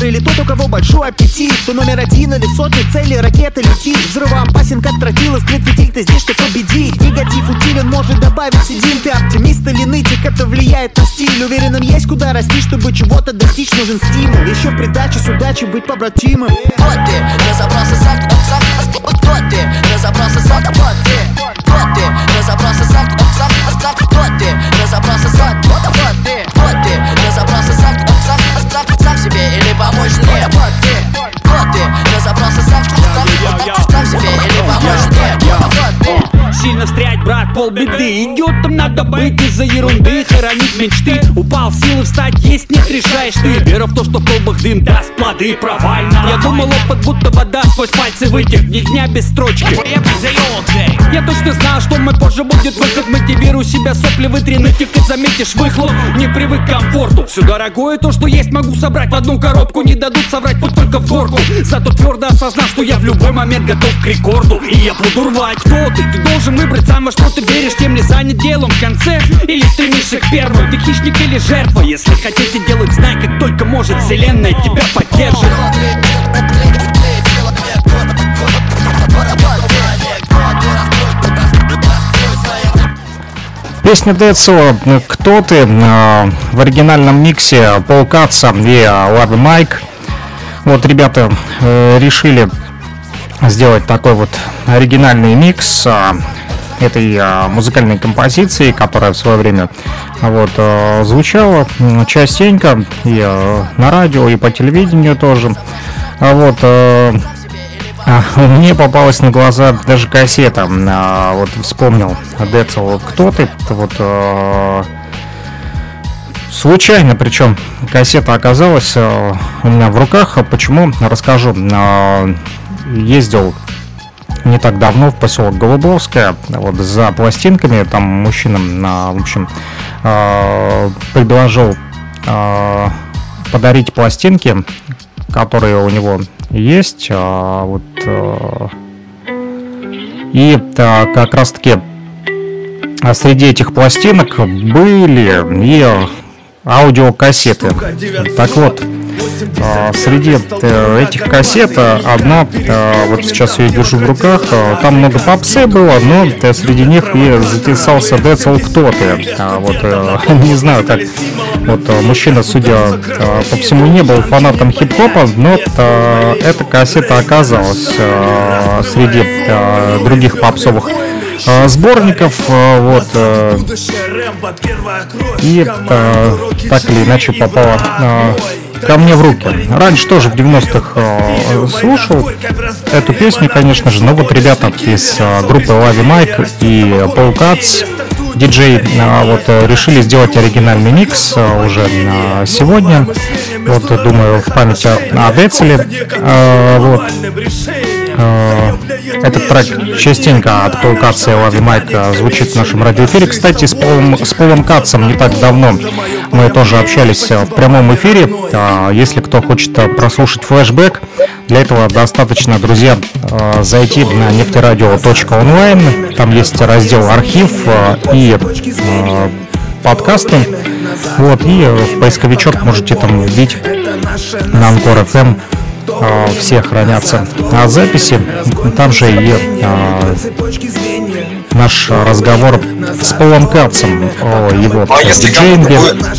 киллер или тот, у кого большой аппетит Кто номер один или сотни цели ракеты летит Взрывом опасен, как тротил, скрыт летит, ты здесь, что победить Негатив утилен, может добавить седин Ты оптимист или нытик, это влияет на стиль Уверенным есть куда расти, чтобы чего-то достичь Нужен стимул, еще придача с удачей быть побратимым Вот ты, разобрался сам, сам, вот ты, разобрался сам, вот полбеды Идиотом надо быть из-за ерунды Хоронить мечты. Упал, силы встать есть нет, решаешь ты. Вера в то, что в колбах дым даст плоды Провально Я думал, опыт будто вода сквозь пальцы вытек Ни дня без строчки. Я точно знал, что мой позже будет выход. Мотивирую себя, сопли вытри на и заметишь выхлоп. Не привык к комфорту. Все дорогое, то, что есть, могу собрать в одну коробку. Не дадут соврать, путь только в горку. Зато твердо осознав, что я в любой момент готов к рекорду. И я буду рвать. Кто ты? Ты должен выбрать сам во что ты веришь Тем ли занят делом в конце Или стремишься к первому Ты хищник или жертва Если хотите делать, знай, как только может Вселенная тебя поддержит Песня Децо «Кто ты?» э, в оригинальном миксе Пол Катса и Лави Майк. Вот ребята э, решили сделать такой вот оригинальный микс э, этой музыкальной композиции, которая в свое время вот, звучала частенько и на радио, и по телевидению тоже. Вот, а, мне попалась на глаза даже кассета. А, вот вспомнил Децл, кто ты? Вот а, случайно, причем кассета оказалась у меня в руках. Почему? Расскажу. Ездил не так давно в поселок Голубовское, вот за пластинками, там мужчина, в общем, предложил подарить пластинки, которые у него есть. А, вот, а, и а, как раз таки а среди этих пластинок были и аудиокассеты. Так вот, а, среди э, этих кассет э, одна, э, вот сейчас я ее держу в руках, там много попсы было, но среди них и записался Децл кто ты. А вот не знаю, как вот мужчина, судя по всему, не был фанатом хип-хопа, но эта кассета оказалась среди других попсовых сборников, вот, и так или иначе попала ко мне в руки. Раньше тоже в 90-х э, слушал эту песню, конечно же, но вот ребята из э, группы Лави Майк и Пол Кац, диджей, э, вот решили сделать оригинальный микс уже сегодня. Вот, думаю, в память о Децеле. Вот. Э, этот трек частенько от Пол Катца и Лави Майка звучит в нашем радиоэфире. Кстати, с Полом, с Полом Катцем не так давно мы тоже общались в прямом эфире. Если кто хочет прослушать флешбэк, для этого достаточно, друзья, зайти на нефтерадио.онлайн. Там есть раздел архив и подкасты. Вот, и в поисковичок можете там вбить на Анкор FM все хранятся а записи. Там же и а, наш разговор с Полом Кацем о его а диджейнге.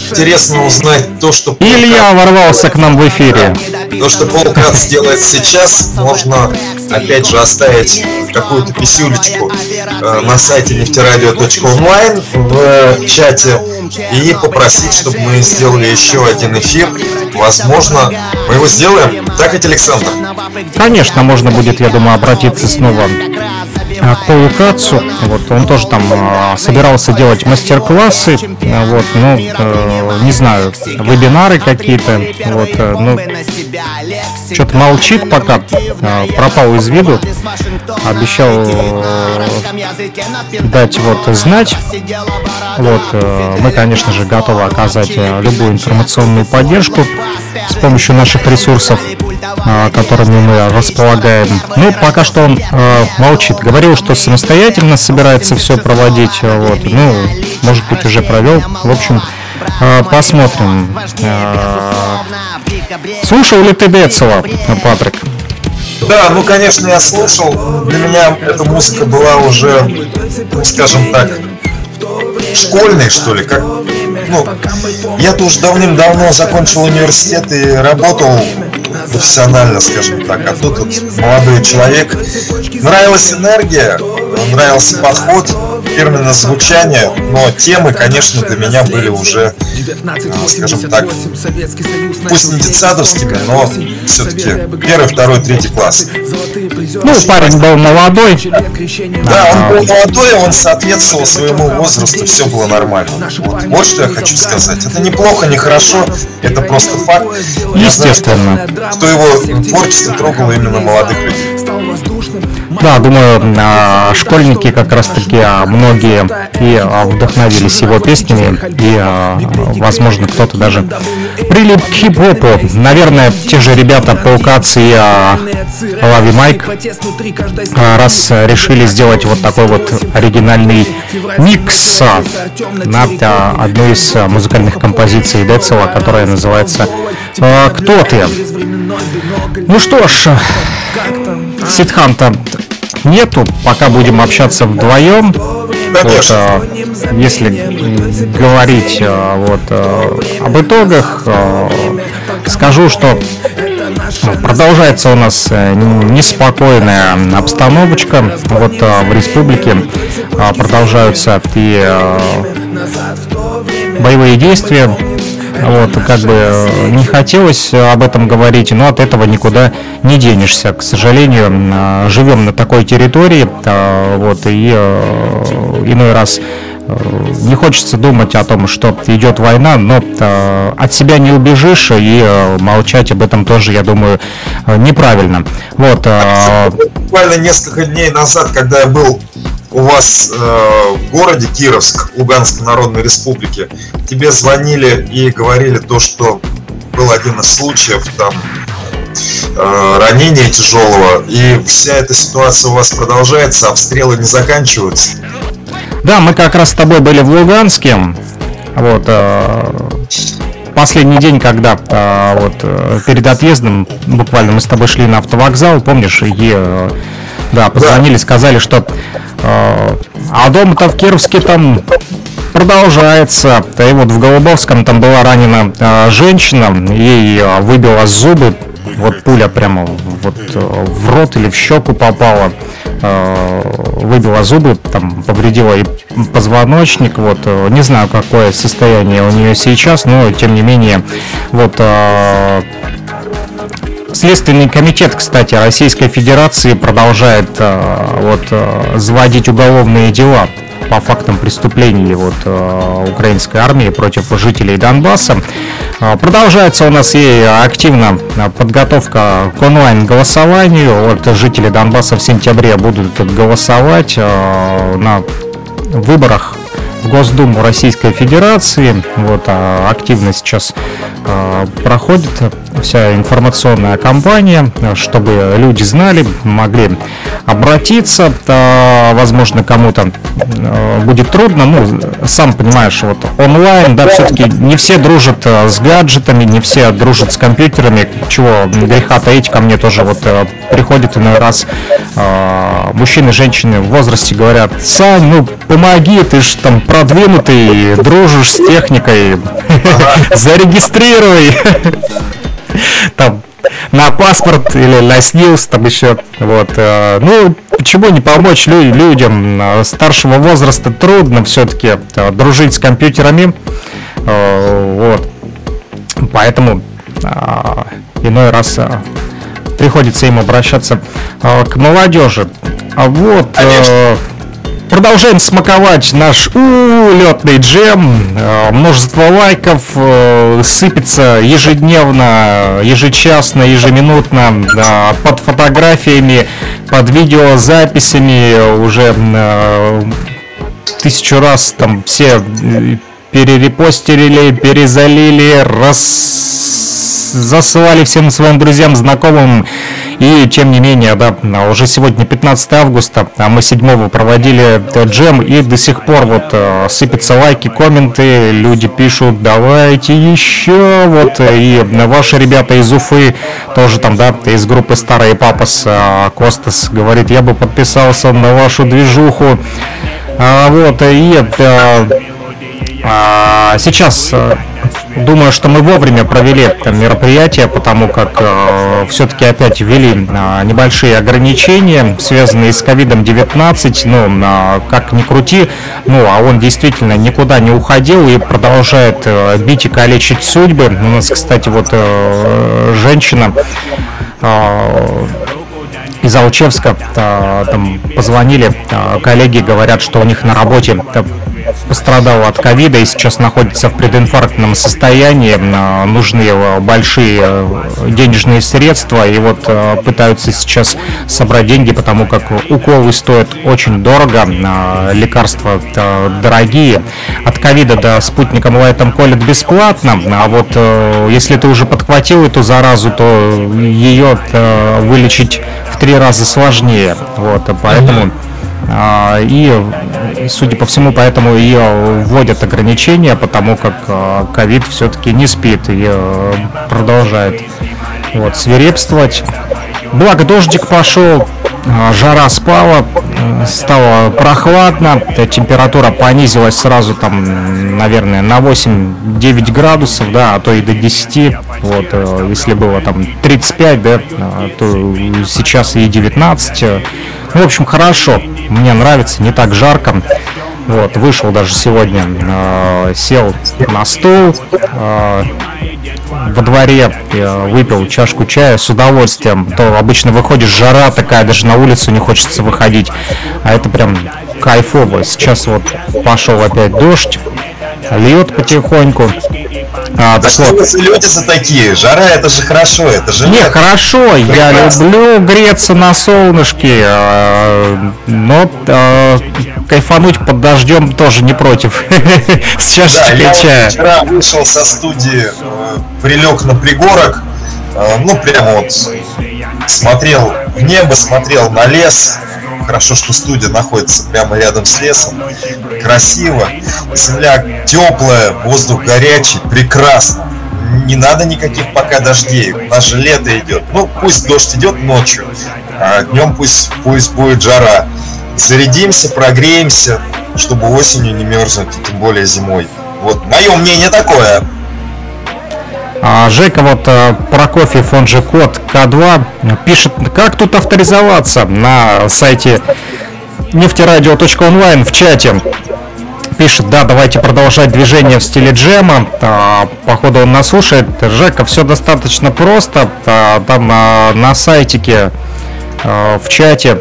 интересно узнать то, что... Илья ворвался к нам в эфире. То, что Пол Кац делает сейчас, можно опять же оставить какую-то писюлечку э, на сайте нефтерадио.онлайн в чате и попросить, чтобы мы сделали еще один эфир. Возможно, мы его сделаем. Так ведь, Александр? Конечно, можно будет, я думаю, обратиться снова а, к Полу Кацу. Вот, он тоже там э, собирался делать мастер-классы, вот, ну, э, не знаю, вебинары какие-то, вот, э, ну, что-то молчит пока, э, пропал из виду, обещал э, дать вот знать, вот, э, мы, конечно же, готовы оказать э, любую информационную поддержку с помощью наших ресурсов, э, которыми мы располагаем. Ну, пока что он э, молчит. Говорил, что самостоятельно собирается все проводить. Вот. Ну, может быть, уже провел. В общем, Э, посмотрим. Э, слушал ли ты Децела, Патрик? Да, ну конечно я слушал. Для меня эта музыка была уже, ну, скажем так, школьной, что ли, как ну, я-то уже давным-давно закончил университет и работал профессионально, скажем так. А тут вот молодой человек. Нравилась энергия, нравился подход, фирменное звучание, но темы, конечно, для меня были уже, а, скажем так, пусть не детсадовскими, но все-таки первый, второй, третий класс. Ну, парень был молодой. Да, он был молодой, он соответствовал своему возрасту, все было нормально. Вот, вот что я хочу сказать. Это неплохо, не хорошо, это просто факт. Естественно. Знаю, что его творчество трогало именно молодых людей. Да, думаю, а, школьники как раз-таки а, многие и а, вдохновились его песнями, и, возможно, кто-то даже прилип к хип-хопу. Наверное, те же ребята Паукац и Лави Майк, раз решили сделать вот такой вот оригинальный микс на одну из музыкальных композиций Децела, которая называется «Кто ты?». Ну что ж, Сидханта нету, пока будем общаться вдвоем. Вот, а, если говорить а, вот, а, об итогах, скажу, что ну, продолжается у нас э, неспокойная обстановочка вот в республике. Продолжаются и боевые действия вот, как бы э, не хотелось об этом говорить, но от этого никуда не денешься. К сожалению, э, живем на такой территории, э, вот, и иной раз не хочется думать о том, что идет война, но от себя не убежишь, и молчать об этом тоже, я думаю, неправильно. Вот. Буквально несколько дней назад, когда я был у вас э, в городе Кировск, Луганской Народной Республики, тебе звонили и говорили то, что был один из случаев там э, ранения тяжелого, и вся эта ситуация у вас продолжается, обстрелы не заканчиваются. Да, мы как раз с тобой были в Луганске. Вот, э, последний день, когда э, вот э, перед отъездом, буквально мы с тобой шли на автовокзал, помнишь, и э, да, позвонили, сказали, что э, а дом-то в Кировске там продолжается. И вот в Голубовском там была ранена э, женщина, ей э, выбила зубы, вот пуля прямо вот э, в рот или в щеку попала, э, выбила зубы, там повредила и позвоночник, вот э, не знаю какое состояние у нее сейчас, но тем не менее вот Следственный комитет, кстати, Российской Федерации продолжает э, вот, э, заводить уголовные дела по фактам преступлений вот, э, украинской армии против жителей Донбасса. Продолжается у нас и активно подготовка к онлайн-голосованию. Вот жители Донбасса в сентябре будут голосовать на выборах в Госдуму Российской Федерации. Вот, а активно сейчас а, проходит вся информационная кампания, чтобы люди знали, могли обратиться. Возможно, кому-то а, будет трудно. Ну, сам понимаешь, вот онлайн, да, все-таки не все дружат с гаджетами, не все дружат с компьютерами, чего греха таить, ко мне тоже вот приходит иной раз мужчины женщины в возрасте говорят, Сань, ну помоги, ты же там продвинутый, дружишь с техникой, зарегистрируй. Там на паспорт или на СНИЛС там еще. Вот. Э, ну, почему не помочь людям э, старшего возраста? Трудно все-таки э, дружить с компьютерами. Вот. Поэтому иной раз приходится им обращаться к молодежи. А вот. Конечно. Продолжаем смаковать наш улетный джем. Э, множество лайков э, сыпется ежедневно, ежечасно, ежеминутно под фотографиями, под видеозаписями уже э, тысячу раз там все перерепостили, перезалили, раз засылали всем своим друзьям, знакомым И тем не менее, да, уже сегодня 15 августа, а мы 7 проводили джем, и до сих пор вот э, сыпятся лайки, комменты, люди пишут, давайте еще, вот, и ваши ребята из Уфы, тоже там, да, из группы Старый Папас, э, Костас говорит, я бы подписался на вашу движуху, а, вот, и э, а, сейчас думаю, что мы вовремя провели мероприятие, потому как э, все-таки опять ввели э, небольшие ограничения, связанные с ковидом-19. Ну, э, как ни крути, ну, а он действительно никуда не уходил и продолжает э, бить и калечить судьбы. У нас, кстати, вот э, женщина э, из Алчевска э, там позвонили, э, коллеги говорят, что у них на работе пострадал от ковида и сейчас находится в прединфарктном состоянии. Э, нужны большие денежные средства и вот пытаются сейчас собрать деньги, потому как уколы стоят очень дорого, лекарства дорогие. От ковида до спутника лайтом колят бесплатно, а вот если ты уже подхватил эту заразу, то ее вылечить в три раза сложнее. Вот, поэтому а, и, судя по всему, поэтому ее вводят ограничения, потому как а, ковид все-таки не спит и э, продолжает вот, свирепствовать. Благо дождик пошел, а, жара спала, стало прохладно, температура понизилась сразу там, наверное, на 8-9 градусов, да, а то и до 10. Вот, э, если было там 35, да, то сейчас и 19. Ну, в общем, хорошо, мне нравится, не так жарко. Вот, вышел даже сегодня, э, сел на стул, э, во дворе э, выпил чашку чая с удовольствием, то обычно выходишь жара такая, даже на улицу не хочется выходить, а это прям кайфово. Сейчас вот пошел опять дождь, льет потихоньку. А, да что вы люди за такие? Жара это же хорошо, это же... Не, хорошо, Прекрасно. я люблю греться на солнышке, а, но а, кайфануть под дождем тоже не против. С чашечкой да, чая. вчера вышел со студии, э, прилег на пригорок, э, ну прямо вот смотрел в небо, смотрел на лес, Хорошо, что студия находится прямо рядом с лесом. Красиво. Земля теплая, воздух горячий, прекрасно. Не надо никаких пока дождей. У нас же лето идет. Ну, пусть дождь идет ночью, а днем пусть, пусть будет жара. Зарядимся, прогреемся, чтобы осенью не мерзнуть, тем более зимой. Вот, мое мнение такое. А Жека вот э, Прокофьев, он же код К2, пишет, как тут авторизоваться на сайте нефтерадио.онлайн в чате. Пишет, да, давайте продолжать движение в стиле джема. А, походу он нас слушает. Жека, все достаточно просто. А, там а, на сайтике а, в чате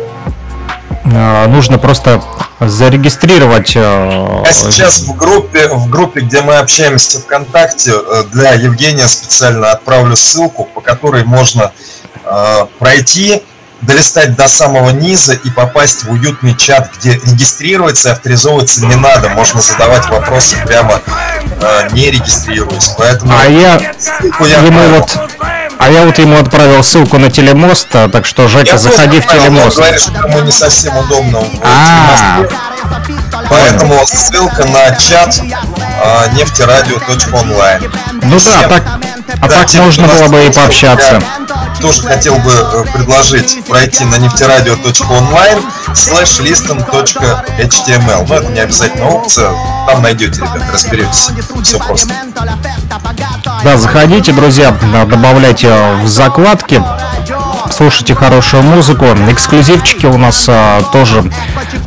нужно просто зарегистрировать. Э, Я сейчас в группе, в группе, где мы общаемся ВКонтакте, э, для Евгения специально отправлю ссылку, по которой можно э, пройти, долистать до самого низа и попасть в уютный чат, где регистрироваться и авторизовываться не надо. Можно задавать вопросы прямо э, не регистрируясь. Поэтому а я, я ему вот а я вот ему отправил ссылку на телемост, а, так что, Жека, я заходи в телемост. Он говорит, что ему не совсем удобно а Поэтому ссылка на чат а, нефтерадио.онлайн. Ну да, так, а да, так можно было бы и пообщаться. Тоже хотел бы э, предложить пройти на нефтерадио.онлайн slash listen.html. Но это не обязательно опция, там найдете, ребят, разберетесь. Все просто. Да, заходите, друзья, добавляйте в закладки слушайте хорошую музыку. Эксклюзивчики у нас а, тоже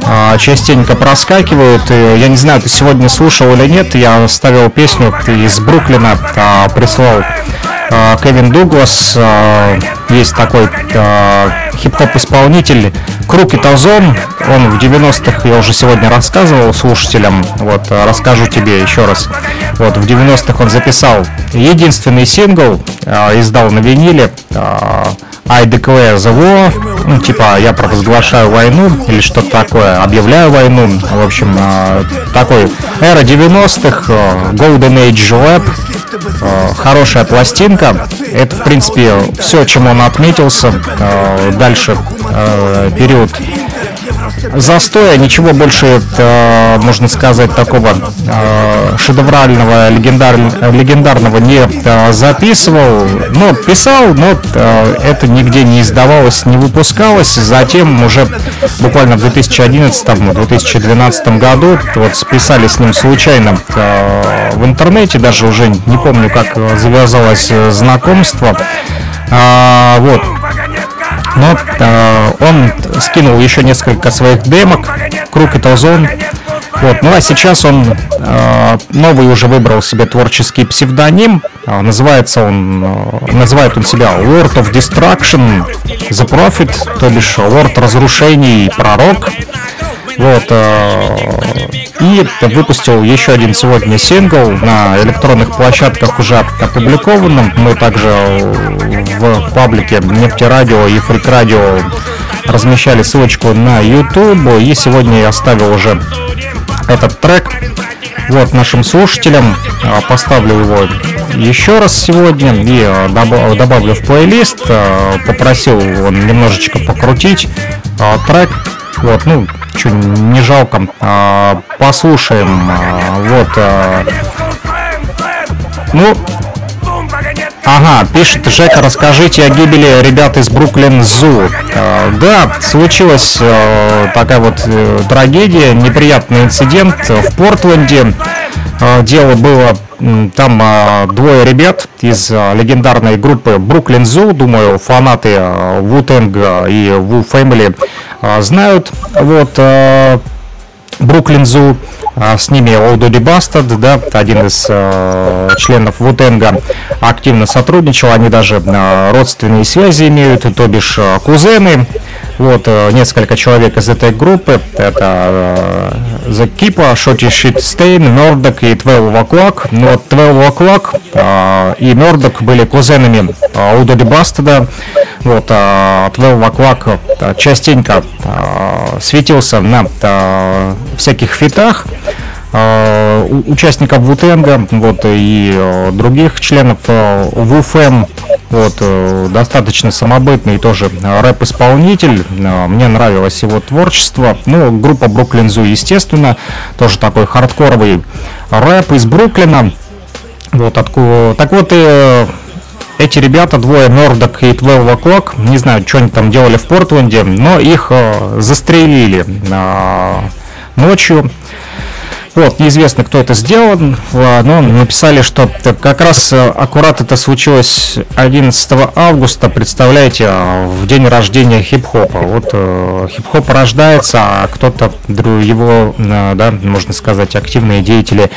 а, частенько проскакивают. И, я не знаю, ты сегодня слушал или нет, я ставил песню из Бруклина, а, прислал а, Кевин Дуглас, а, есть такой а, хип-хоп исполнитель Круки Тазон, он в 90-х, я уже сегодня рассказывал слушателям, вот, расскажу тебе еще раз. Вот, в 90-х он записал единственный сингл, издал на виниле, I declare the war, ну, типа, я провозглашаю войну, или что-то такое, объявляю войну, в общем, такой эра 90-х, Golden Age Rap, хорошая пластинка. Это, в принципе, все, чем он отметился. Дальше период застоя, ничего больше, э, можно сказать, такого э, шедеврального, легендар, легендарного не э, записывал. Ну, писал, но э, это нигде не издавалось, не выпускалось. Затем уже буквально в 2011-2012 году вот списали с ним случайно э, в интернете, даже уже не помню, как завязалось знакомство. А, вот, но э, он скинул еще несколько своих демок, Круг это Озон. Вот. Ну а сейчас он э, новый уже выбрал себе творческий псевдоним. Э, называется он, э, называет он себя Lord of Destruction, The Prophet, то бишь Лорд разрушений, пророк. Вот, э, и выпустил еще один сегодня сингл на электронных площадках уже опубликованным. Мы также в паблике Нефтерадио и Фрик Радио размещали ссылочку на YouTube. И сегодня я оставил уже этот трек вот нашим слушателям. Э, поставлю его еще раз сегодня и э, добавлю в плейлист. Попросил он немножечко покрутить трек. Вот, ну, что, не жалко. А, послушаем. А, вот. А, ну, Ага, пишет Жека, расскажите о гибели ребят из Бруклин Зу. Э, да, случилась э, такая вот э, трагедия, неприятный инцидент в Портленде. Э, дело было там двое ребят из легендарной группы Бруклин Зу, думаю, фанаты Вутенга и Ву Фэмили знают. Вот Бруклин Зу, с ними Олдоди Бастад, да, один из э, членов Вутенга, активно сотрудничал, они даже э, родственные связи имеют, то бишь э, кузены, вот, э, несколько человек из этой группы, это э, The Keeper, Shotty Shit Stain, Murdoch и 12 O'Clock, ну вот 12 O'Clock э, и Murdoch были кузенами Олдоди Бастада, вот, 12 O'Clock частенько светился на всяких фитах, участников Вутенга, вот, и других членов ВУФМ, вот, достаточно самобытный тоже рэп-исполнитель, мне нравилось его творчество, ну, группа Бруклин Зу, естественно, тоже такой хардкоровый рэп из Бруклина, вот, откуда, так вот, и эти ребята, двое, Мордок и 12 O'Clock, не знаю, что они там делали в Портленде, но их застрелили ночью. Вот, неизвестно, кто это сделал, но написали, что как раз э, аккурат это случилось 11 августа, представляете, в день рождения хип-хопа. Вот э, хип-хоп рождается, а кто-то его, э, да, можно сказать, активные деятели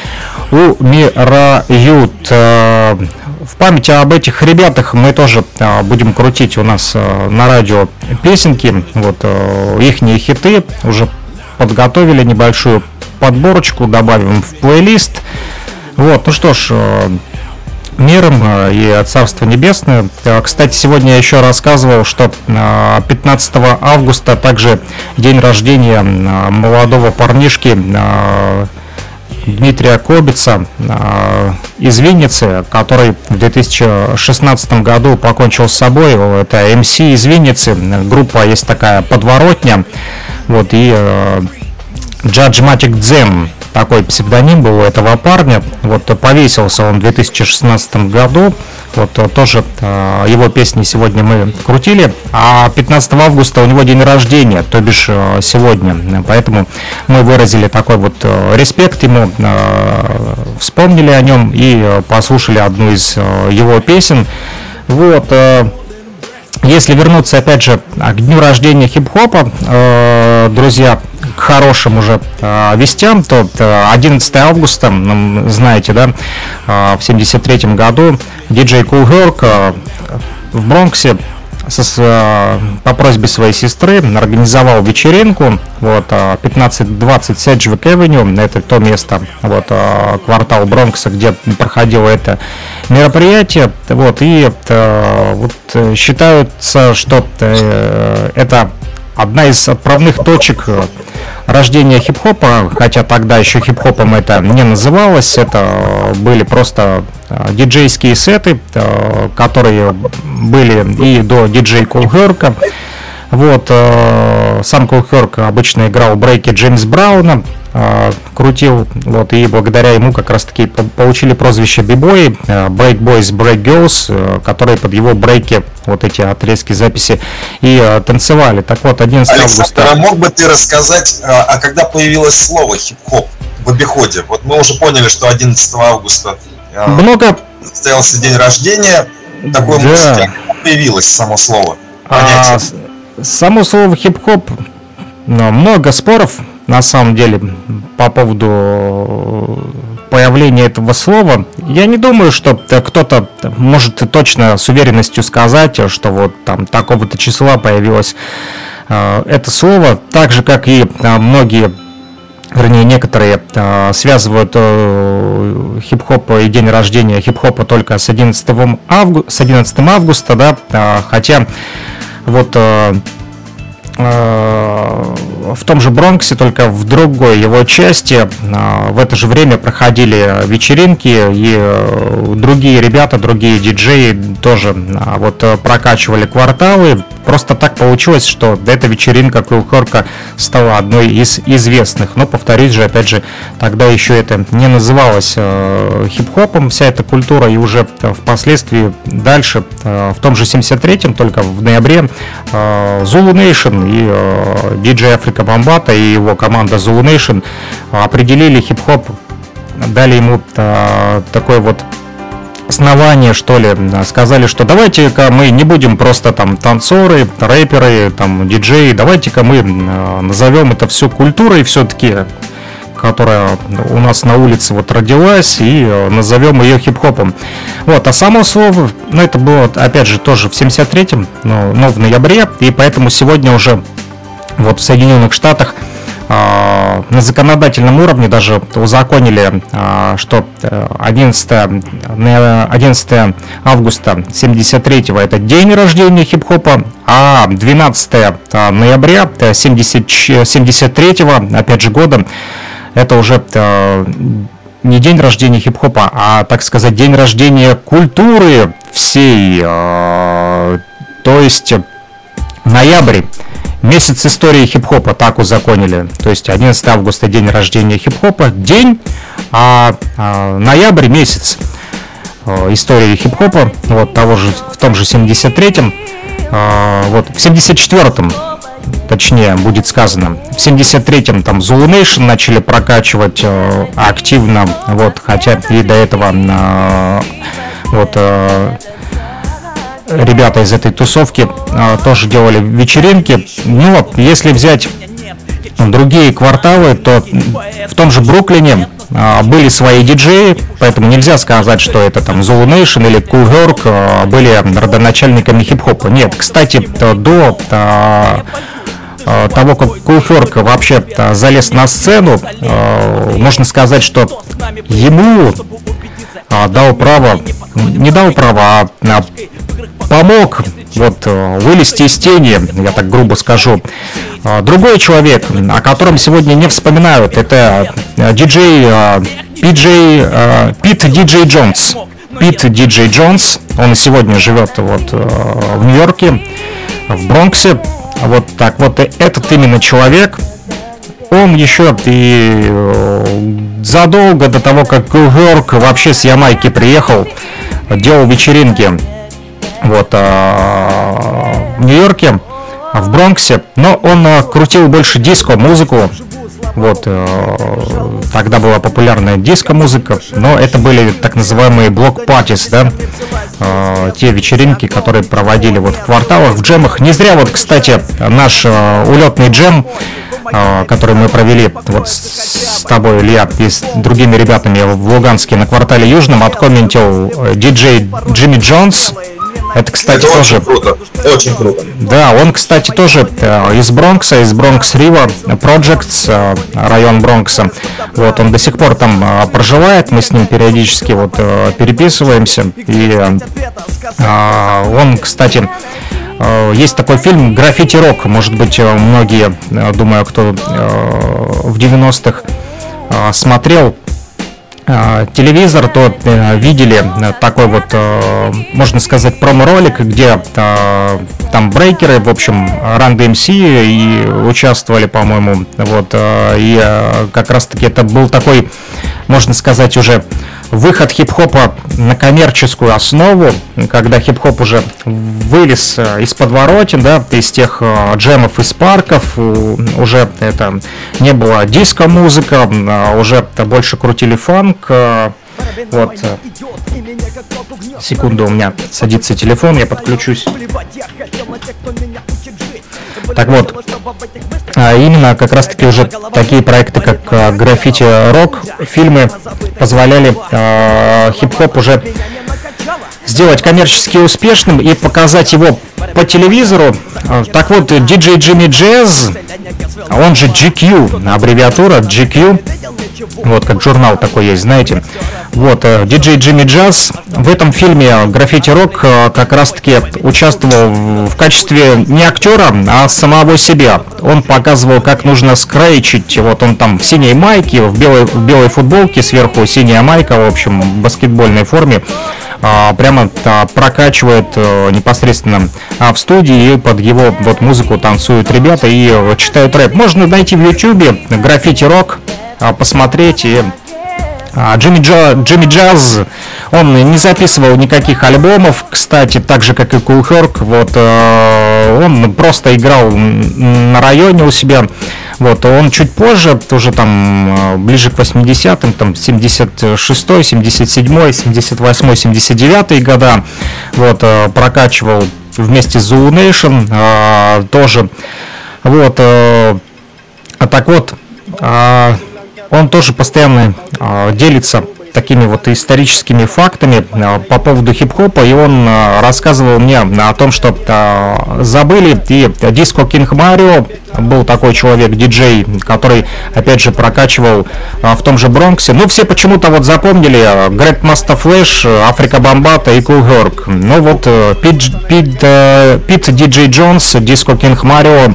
умирают. В памяти об этих ребятах мы тоже будем крутить у нас на радио песенки, вот их хиты уже подготовили небольшую подборочку добавим в плейлист. Вот, ну что ж, э, миром э, и Царство Небесное. Э, кстати, сегодня я еще рассказывал, что 15 августа также день рождения молодого парнишки Дмитрия Кобица из Винницы, который в 2016 году покончил с собой. Это МС из Винницы. Группа есть такая подворотня. Вот, и Judgmatic Дзем, такой псевдоним был у этого парня. Вот повесился он в 2016 году. Вот тоже э, его песни сегодня мы крутили. А 15 августа у него день рождения, то бишь э, сегодня. Поэтому мы выразили такой вот э, респект ему, вспомнили о нем и послушали одну из его песен. Вот. Если вернуться, опять же, к дню рождения хип-хопа, друзья, к хорошим уже э, вестям, то 11 э, августа, знаете, да, э, в 73 году диджей Herc э, в Бронксе со, по просьбе своей сестры организовал вечеринку, вот, 1520 Седжвик Эвеню, это то место, вот, квартал Бронкса, где проходило это мероприятие, вот, и вот, считается, что это одна из отправных точек рождения хип-хопа, хотя тогда еще хип-хопом это не называлось, это были просто диджейские сеты, которые были и до диджей Кулхерка. Вот, сам Кулхерк обычно играл брейки Джеймс Брауна, Э, крутил, вот, и благодаря ему как раз-таки получили прозвище бибои, э, Break Boys, Break Girls, э, которые под его брейки, вот эти отрезки записи, и танцевали. Так вот, 11 Александр, августа... а мог бы ты рассказать, а когда появилось слово хип-хоп в обиходе? Вот мы уже поняли, что 11 августа много состоялся день рождения, такой да. музыки. появилось само слово? А, само слово хип-хоп, много споров на самом деле, по поводу появления этого слова, я не думаю, что кто-то может точно с уверенностью сказать, что вот там такого-то числа появилось э, это слово, так же, как и э, многие вернее, некоторые э, связывают э, хип-хоп и день рождения хип-хопа только с 11, авгу... с 11 августа, да, э, хотя вот э, Э, в том же Бронксе, только в другой его части. Э, в это же время проходили вечеринки, и э, другие ребята, другие диджеи тоже вот прокачивали кварталы. Просто так получилось, что эта вечеринка Квилхорка стала одной из известных. Но, повторюсь же, опять же, тогда еще это не называлось хип-хопом, вся эта культура, и уже впоследствии дальше, в том же 73-м, только в ноябре, Zulu Nation и э, DJ Африка Бомбата и его команда Zulu Nation определили хип-хоп, дали ему э, такой вот основание, что ли, сказали, что давайте-ка мы не будем просто там танцоры, рэперы, там диджеи, давайте-ка мы э, назовем это все культурой все-таки, которая у нас на улице вот родилась, и э, назовем ее хип-хопом. Вот, а само слово, ну это было, опять же, тоже в 73-м, но, но в ноябре, и поэтому сегодня уже вот в Соединенных Штатах на законодательном уровне даже узаконили, а, что 11, э, 11 августа 73 это день рождения хип-хопа, а 12 э, ноября 73 э, опять же года это уже не день рождения хип-хопа, а, так сказать, день рождения культуры всей, то есть ноябрь Месяц истории хип-хопа так узаконили. То есть 11 августа день рождения хип-хопа, день, а, а ноябрь месяц э, истории хип-хопа, вот того же, в том же 73-м, а, вот в 74-м точнее будет сказано. В 73-м там Zulu Nation начали прокачивать э, активно, вот, хотя и до этого э, вот э, ребята из этой тусовки а, тоже делали вечеринки. Ну если взять другие кварталы, то в том же Бруклине а, были свои диджеи, поэтому нельзя сказать, что это там Zulu Nation или Cool Herc а, были родоначальниками хип-хопа. Нет, кстати, до того, как Кулферк вообще залез на сцену, можно сказать, что ему дал право, не дал право, а помог вот э, вылезти из тени, я так грубо скажу. А, другой человек, о котором сегодня не вспоминают, это э, диджей э, Пиджей, Пит Диджей Джонс. Пит Диджей Джонс, он сегодня живет вот в Нью-Йорке, в Бронксе. Вот так вот этот именно человек, он еще и задолго до того, как Гурк вообще с Ямайки приехал, делал вечеринки вот, а, в Нью-Йорке, в Бронксе, но он а, крутил больше диско-музыку, вот, э, тогда была популярная диско-музыка, но это были так называемые блок-патис, да, э, те вечеринки, которые проводили вот в кварталах, в джемах. Не зря вот, кстати, наш э, улетный джем, который мы провели вот с тобой, Илья, и с другими ребятами в Луганске на квартале Южном, откомментил диджей Джимми Джонс, это, кстати, это тоже... Очень круто. Очень круто. Да, он, кстати, тоже э, из Бронкса, из Бронкс Рива Projects, э, район Бронкса. Вот, он до сих пор там э, проживает, мы с ним периодически вот переписываемся. И он, кстати, есть такой фильм «Граффити Рок». Может быть, многие, думаю, кто в 90-х смотрел телевизор, то э, видели такой вот, э, можно сказать, промо-ролик, где э, там брейкеры, в общем, Run DMC и участвовали, по-моему, вот, э, и э, как раз-таки это был такой, можно сказать, уже выход хип-хопа на коммерческую основу, когда хип-хоп уже вылез э, из подворотен, да, из тех э, джемов из парков, уже это не было диско-музыка, а уже больше крутили фанк, э, вот. Секунду, у меня садится телефон, я подключусь. Так вот, а именно как раз-таки уже такие проекты, как а, граффити рок, фильмы позволяли э, хип-хоп уже сделать коммерчески успешным и показать его по телевизору. Так вот, DJ Jimmy Jazz, он же GQ, аббревиатура GQ, вот как журнал такой есть, знаете. Вот, диджей Джимми Джаз в этом фильме «Граффити Рок» э, как раз-таки участвовал в качестве не актера, а самого себя. Он показывал, как нужно скрейчить. Вот он там в синей майке, в белой, в белой футболке, сверху синяя майка, в общем, в баскетбольной форме а, прямо прокачивает э, непосредственно а, в студии и под его вот музыку танцуют ребята и э, читают рэп. Можно найти в YouTube граффити рок, а, посмотреть и а, Джимми, Джо, Джимми Джаз, он не записывал никаких альбомов, кстати, так же, как и Cool Herc, вот, э, он просто играл на районе у себя, вот, он чуть позже, тоже там э, ближе к 80-м, там 76-й, 77-й, 78-й, 79-й года, вот, э, прокачивал вместе с Zulu Nation тоже, вот, а так вот, он тоже постоянно э, делится такими вот историческими фактами э, по поводу хип-хопа, и он э, рассказывал мне о том, что забыли, и Disco King Mario был такой человек, диджей, который, опять же, прокачивал в том же Бронксе. Ну, все почему-то вот запомнили Grandmaster Flash, Afrika Bambaataa и Kool Herc. Ну вот, э, Пит, Пит, э, Пит Диджей Джонс, Диско Кинг Марио,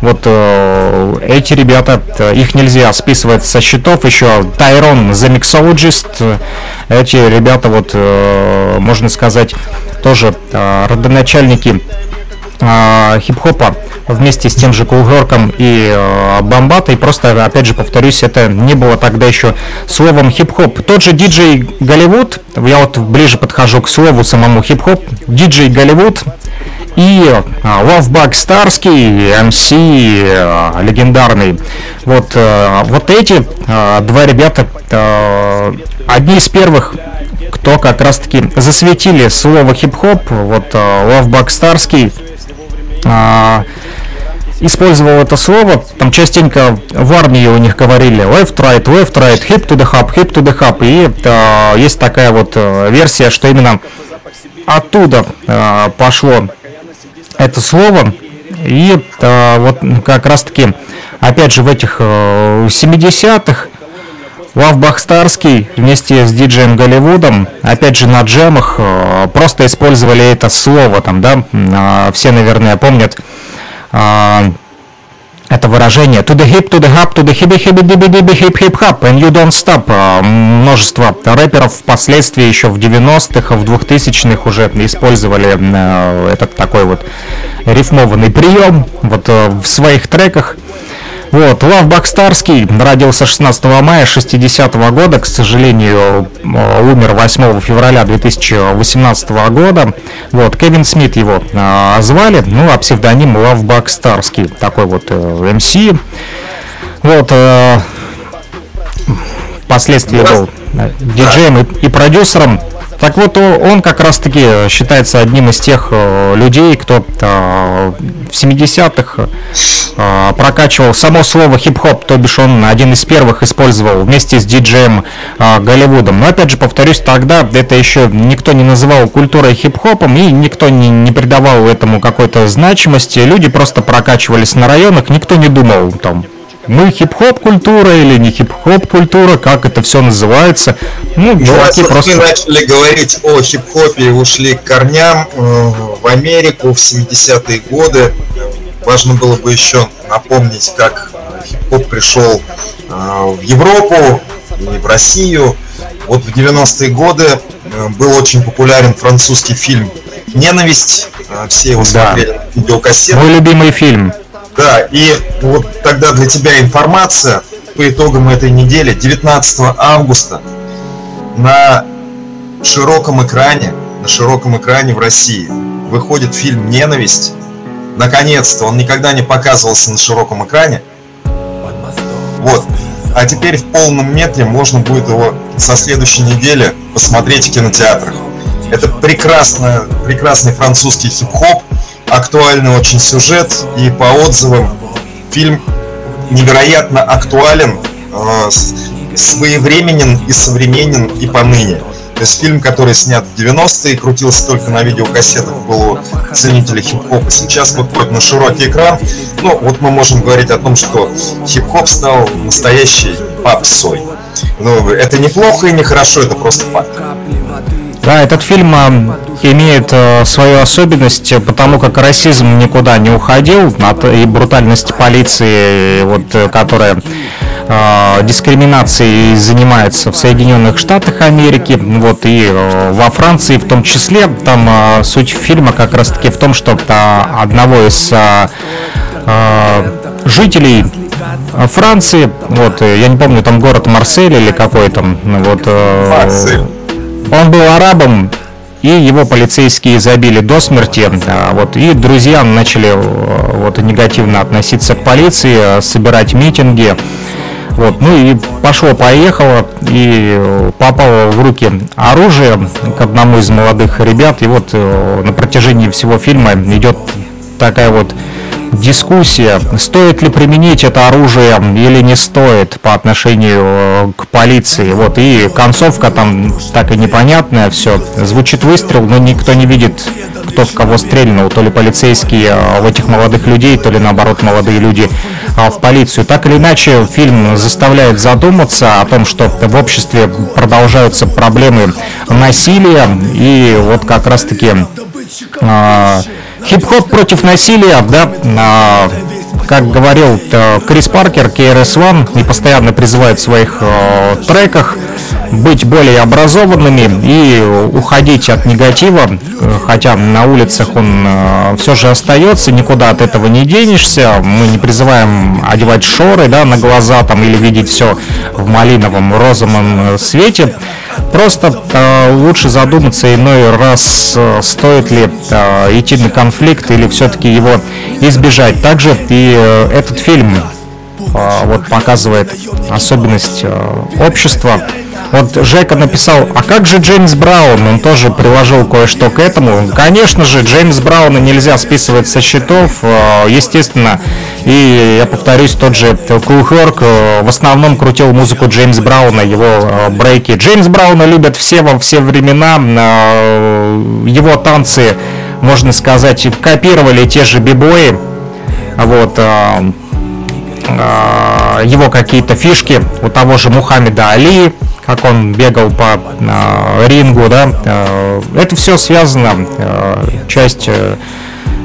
вот э, эти ребята, э, их нельзя списывать со счетов. Еще Тайрон The Mixologist. Эти ребята, вот, э, можно сказать, тоже родоначальники хип-хопа вместе с тем же Кулгорком и э, Бомбатой. Просто, опять же, повторюсь, это не было тогда еще словом хип-хоп. Тот же диджей Голливуд, я вот ближе подхожу к слову самому хип-хоп, диджей Голливуд и Лавбак Старский, МС легендарный. Вот, э, вот эти э, два ребята, э, одни из первых, кто как раз-таки засветили слово хип-хоп, вот Лавбак Старский, использовал это слово, там частенько в армии у них говорили left, right, left, right, hip to the hub, hip to the hub, и э, есть такая вот версия, что именно оттуда э, пошло это слово. И э, вот как раз таки, опять же, в этих э, 70-х Лав Бахстарский вместе с диджеем Голливудом, опять же на джемах, э, просто использовали это слово, там, да, э, все, наверное, помнят, э, это выражение to the hip, to the hop, to the hip, hip, hip, hip, hip, hip, hop, and you don't stop. А, множество рэперов впоследствии еще в 90-х, в 2000-х уже использовали э, этот такой вот рифмованный прием вот э, в своих треках. Вот, Лав Бакстарский родился 16 мая 60 -го года, к сожалению, э, умер 8 февраля 2018 года. Вот, Кевин Смит его э, звали, ну, а псевдоним Лав Бакстарский, такой вот э, МС. Вот, э, впоследствии был э, диджеем и, и продюсером так вот, он как раз-таки считается одним из тех э, людей, кто э, в 70-х э, прокачивал само слово хип-хоп, то бишь он один из первых использовал вместе с диджеем Голливудом. Но опять же, повторюсь, тогда это еще никто не называл культурой хип-хопом и никто не, не придавал этому какой-то значимости. Люди просто прокачивались на районах, никто не думал там мы хип-хоп культура или не хип-хоп культура, как это все называется. Ну, ну чуваки просто... начали говорить о хип-хопе и ушли к корням э, в Америку в 70-е годы. Важно было бы еще напомнить, как хип-хоп пришел э, в Европу и в Россию. вот в 90-е годы э, был очень популярен французский фильм «Ненависть». Все его смотрели да. на видеокассеты. Мой любимый фильм. Да, и вот тогда для тебя информация по итогам этой недели, 19 августа, на широком экране, на широком экране в России выходит фильм «Ненависть». Наконец-то, он никогда не показывался на широком экране. Вот. А теперь в полном метре можно будет его со следующей недели посмотреть в кинотеатрах. Это прекрасно, прекрасный французский хип-хоп, актуальный очень сюжет, и по отзывам фильм невероятно актуален, э, своевременен и современен и поныне. То есть фильм, который снят в 90-е, крутился только на видеокассетах, был у ценителей хип-хопа. Сейчас выходит на широкий экран. Ну, вот мы можем говорить о том, что хип-хоп стал настоящей попсой. Ну, это неплохо и не хорошо, это просто факт. Да, этот фильм имеет э, свою особенность, потому как расизм никуда не уходил, и брутальность полиции, вот, э, которая э, дискриминацией занимается в Соединенных Штатах Америки, вот, и во Франции в том числе. Там суть фильма как раз-таки в том, что одного из жителей Франции, вот, я не помню, там город Марсель или какой там, вот, Марсель он был арабом, и его полицейские забили до смерти. Вот, и друзья начали вот, негативно относиться к полиции, собирать митинги. Вот, ну и пошло-поехало, и попало в руки оружие к одному из молодых ребят. И вот э, на протяжении всего фильма идет такая вот дискуссия, стоит ли применить это оружие или не стоит по отношению э, к полиции. Вот и концовка там так и непонятная, все. Звучит выстрел, но никто не видит, кто в кого стрельнул. То ли полицейские э, в этих молодых людей, то ли наоборот молодые люди э, в полицию. Так или иначе, фильм заставляет задуматься о том, что в обществе продолжаются проблемы насилия. И вот как раз-таки Хип-хоп против насилия, да, а, как говорил э, Крис Паркер, KRS-One, и постоянно призывает в своих э, треках быть более образованными и уходить от негатива, э, хотя на улицах он э, все же остается, никуда от этого не денешься. Мы не призываем одевать шоры да, на глаза там, или видеть все в малиновом, розовом свете. Просто э, лучше задуматься иной раз, э, стоит ли э, идти на конфликт или все-таки его избежать. Также и э, этот фильм э, вот показывает особенность э, общества, вот Жека написал, а как же Джеймс Браун? Он тоже приложил кое-что к этому. Конечно же, Джеймс Брауна нельзя списывать со счетов, э, естественно. И я повторюсь, тот же Кул Херк э, в основном крутил музыку Джеймс Брауна, его э, брейки. Джеймс Брауна любят все во все времена. Его танцы, можно сказать, копировали те же бибои. Вот его какие-то фишки у того же Мухаммеда Али, как он бегал по э, рингу, да, э, это все связано, э, часть э,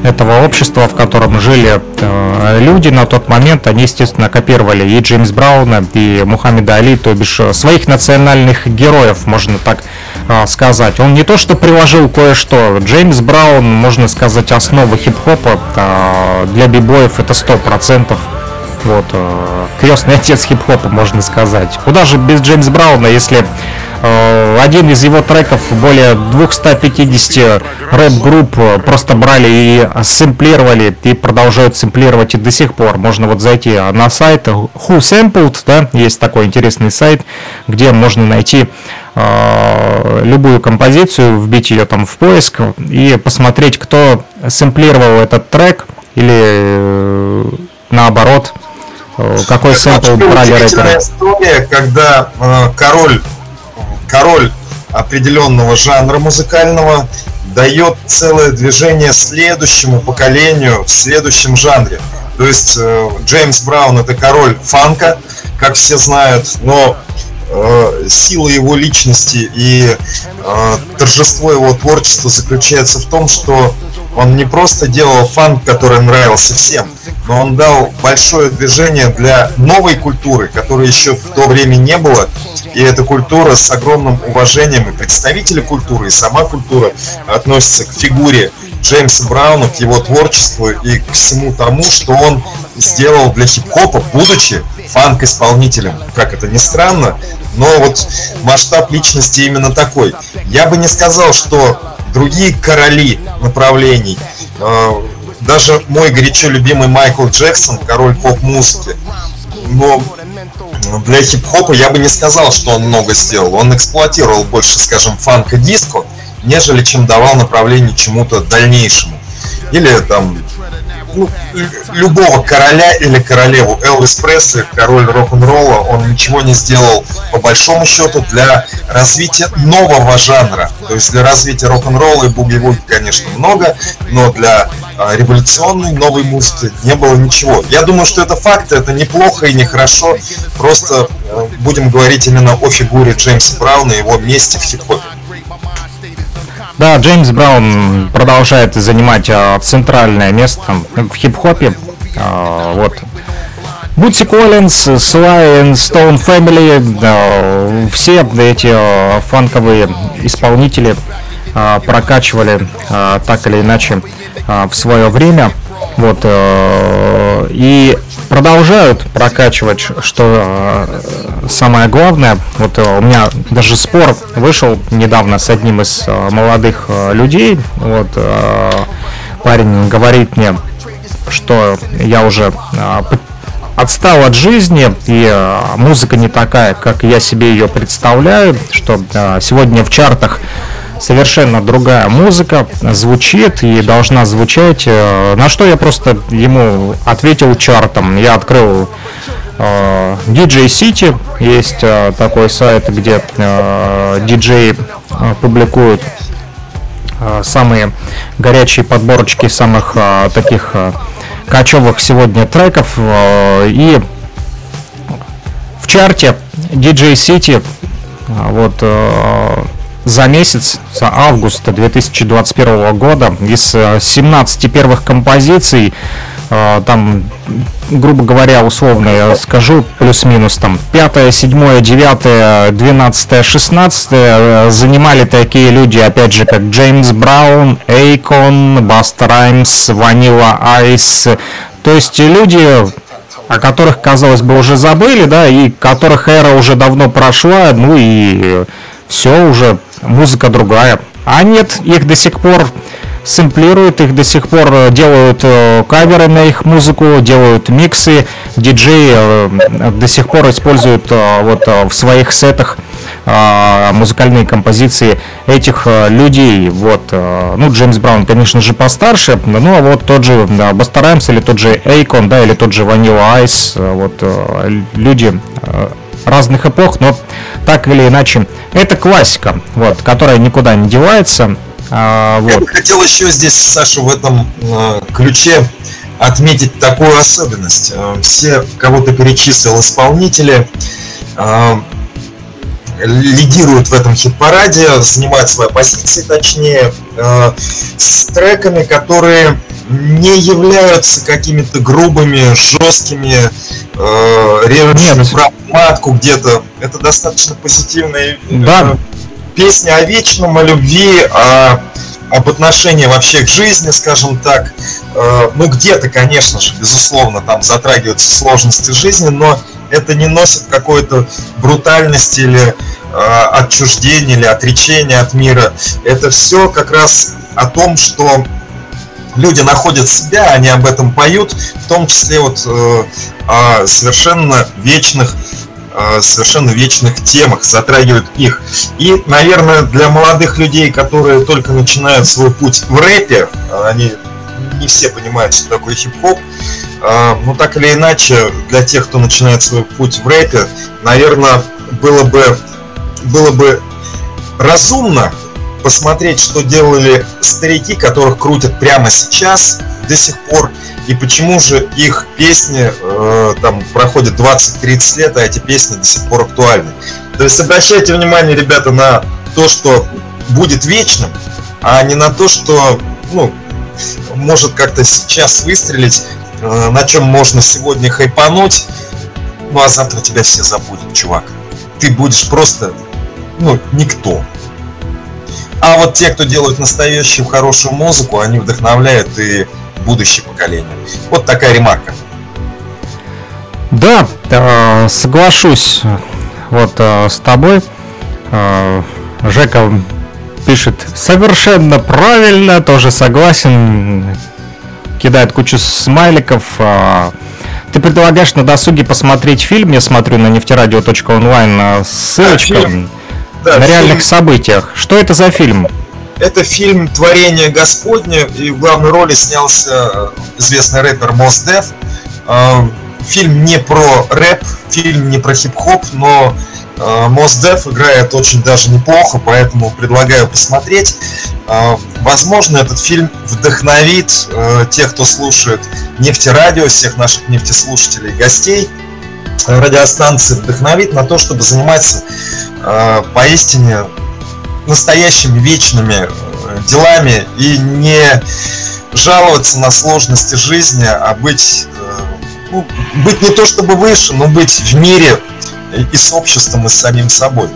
этого общества, в котором жили э, люди на тот момент, они, естественно, копировали и Джеймс Брауна, и Мухаммеда Али, то бишь э, своих национальных героев, можно так э, сказать. Он не то что приложил кое-что, Джеймс Браун, можно сказать, основа хип-хопа э, для бибоев это сто процентов вот, э, крестный отец хип-хопа, можно сказать. Куда же без Джеймс Брауна, если э, один из его треков более 250 рэп-групп э, просто брали и сэмплировали, и продолжают сэмплировать и до сих пор. Можно вот зайти на сайт Who Sampled, да, есть такой интересный сайт, где можно найти любую композицию, вбить ее там в поиск и посмотреть, кто сэмплировал этот трек или наоборот Какой сэмпл брали рэперы? история, когда э, король, король определенного жанра музыкального дает целое движение следующему поколению в следующем жанре. То есть э, Джеймс Браун это король фанка, как все знают, но э, сила его личности и э, торжество его творчества заключается в том, что он не просто делал фанк, который нравился всем, но он дал большое движение для новой культуры, которой еще в то время не было. И эта культура с огромным уважением, и представители культуры, и сама культура относится к фигуре Джеймса Брауна, к его творчеству и к всему тому, что он сделал для хип-хопа, будучи фанк-исполнителем. Как это ни странно, но вот масштаб личности именно такой. Я бы не сказал, что другие короли направлений, э, даже мой горячо любимый Майкл Джексон, король поп-музыки, но для хип-хопа я бы не сказал, что он много сделал. Он эксплуатировал больше, скажем, фанк и диско, нежели чем давал направление чему-то дальнейшему. Или там ну, любого короля или королеву. Элвис Пресли, король рок-н-ролла, он ничего не сделал по большому счету для развития нового жанра. То есть для развития рок-н-ролла и буги-вуги, конечно, много, но для революционной новой музыки не было ничего. Я думаю, что это факт, это неплохо и нехорошо. Просто э, будем говорить именно о фигуре Джеймса Брауна и его месте в хип-хопе. Да, Джеймс Браун продолжает занимать а, центральное место в хип-хопе. А, вот. Бутси Коллинз, Слай Stone Family, да, все эти а, фанковые исполнители а, прокачивали а, так или иначе а, в свое время. Вот, э, и продолжают прокачивать, что э, самое главное. Вот э, у меня даже спор вышел недавно с одним из молодых людей. Вот парень говорит мне, что я уже отстал от жизни, и музыка не такая, как я себе ее представляю, что сегодня в чартах совершенно другая музыка звучит и должна звучать. Э, на что я просто ему ответил чартом. Я открыл э, DJ City, есть э, такой сайт, где диджеи публикуют самые горячие подборочки самых таких кочевых сегодня треков. И в чарте DJ City вот за месяц, за август 2021 года из 17 э, первых композиций э, там, грубо говоря, условно я скажу, плюс-минус там 5, 7, 9, 12, 16 занимали такие люди, опять же, как Джеймс Браун, Эйкон, Баста Раймс, Ванила Айс, то есть люди, о которых, казалось бы, уже забыли, да, и которых эра уже давно прошла, ну и все уже музыка другая. А нет, их до сих пор сэмплируют, их до сих пор э, делают э, каверы на их музыку, делают миксы, диджеи э, до сих пор используют вот в своих сетах музыкальные композиции этих людей. Вот, ну, Джеймс Браун, конечно же, постарше, ну, а вот тот же Баста Раймс или тот же Эйкон, да, или тот же Ванила Айс, вот, люди разных эпох, но так или иначе, это классика, вот, которая никуда не девается. А, вот. Я бы хотел еще здесь, Саша, в этом э, ключе отметить такую особенность. Э, все, кого ты перечислил, исполнители, э, лидируют в этом хит-параде, занимают свои позиции, точнее, э, с треками, которые не являются какими-то грубыми, жесткими, э, режущими матку где-то. Это достаточно позитивная да. Э, песня о вечном, о любви, о, об отношении вообще к жизни, скажем так. Э, ну, где-то, конечно же, безусловно, там затрагиваются сложности жизни, но это не носит какой-то брутальности или э, отчуждения или отречения от мира. Это все как раз о том, что люди находят себя, они об этом поют, в том числе вот э, о совершенно вечных совершенно вечных темах, затрагивают их. И, наверное, для молодых людей, которые только начинают свой путь в рэпе, они не все понимают, что такое хип-хоп, э, но так или иначе, для тех, кто начинает свой путь в рэпе, наверное, было бы, было бы разумно посмотреть, что делали старики, которых крутят прямо сейчас, до сих пор, и почему же их песни э, там проходят 20-30 лет, а эти песни до сих пор актуальны. То есть обращайте внимание, ребята, на то, что будет вечным, а не на то, что ну, может как-то сейчас выстрелить э, на чем можно сегодня хайпануть, ну а завтра тебя все забудут, чувак. Ты будешь просто, ну, никто. А вот те, кто делают настоящую хорошую музыку, они вдохновляют и будущее поколение. Вот такая ремарка. Да, э, соглашусь вот э, с тобой. Э, Жека пишет совершенно правильно, тоже согласен, кидает кучу смайликов. Ты предлагаешь на досуге посмотреть фильм, я смотрю на нефтерадио.онлайн, ссылочка а, да, на реальных фильм... событиях. Что это за фильм? Это фильм «Творение Господне», и в главной роли снялся известный рэпер Мос Деф. Фильм не про рэп, фильм не про хип-хоп, но Мос Деф играет очень даже неплохо, поэтому предлагаю посмотреть. Возможно, этот фильм вдохновит тех, кто слушает нефтерадио, всех наших нефтеслушателей и гостей радиостанции, вдохновит на то, чтобы заниматься поистине настоящими вечными делами и не жаловаться на сложности жизни, а быть ну, быть не то чтобы выше, но быть в мире и с обществом, и с самим собой.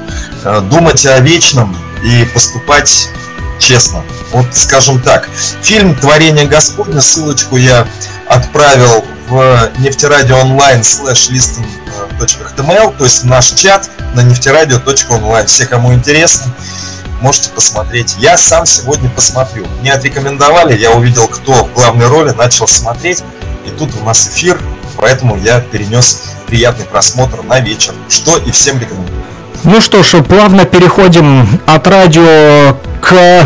Э, думать о вечном и поступать честно. Вот скажем так. Фильм «Творение Господня», ссылочку я отправил в нефтерадио онлайн слэш listen.html, то есть наш чат на нефтерадио.онлайн. Все, кому интересно, можете посмотреть. Я сам сегодня посмотрю. Мне отрекомендовали, я увидел, кто в главной роли, начал смотреть. И тут у нас эфир поэтому я перенес приятный просмотр на вечер, что и всем рекомендую. Ну что ж, плавно переходим от радио к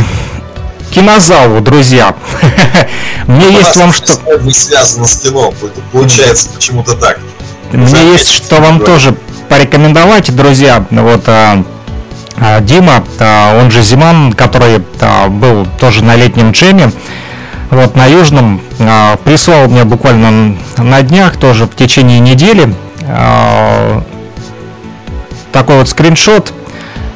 кинозалу, друзья. Мне есть вам что... Не связано с кино, получается почему-то так. Мне есть что вам тоже порекомендовать, друзья. Вот а, а, Дима, а, он же Зиман, который был тоже на летнем джеме, вот на Южном прислал мне буквально на днях, тоже в течение недели, такой вот скриншот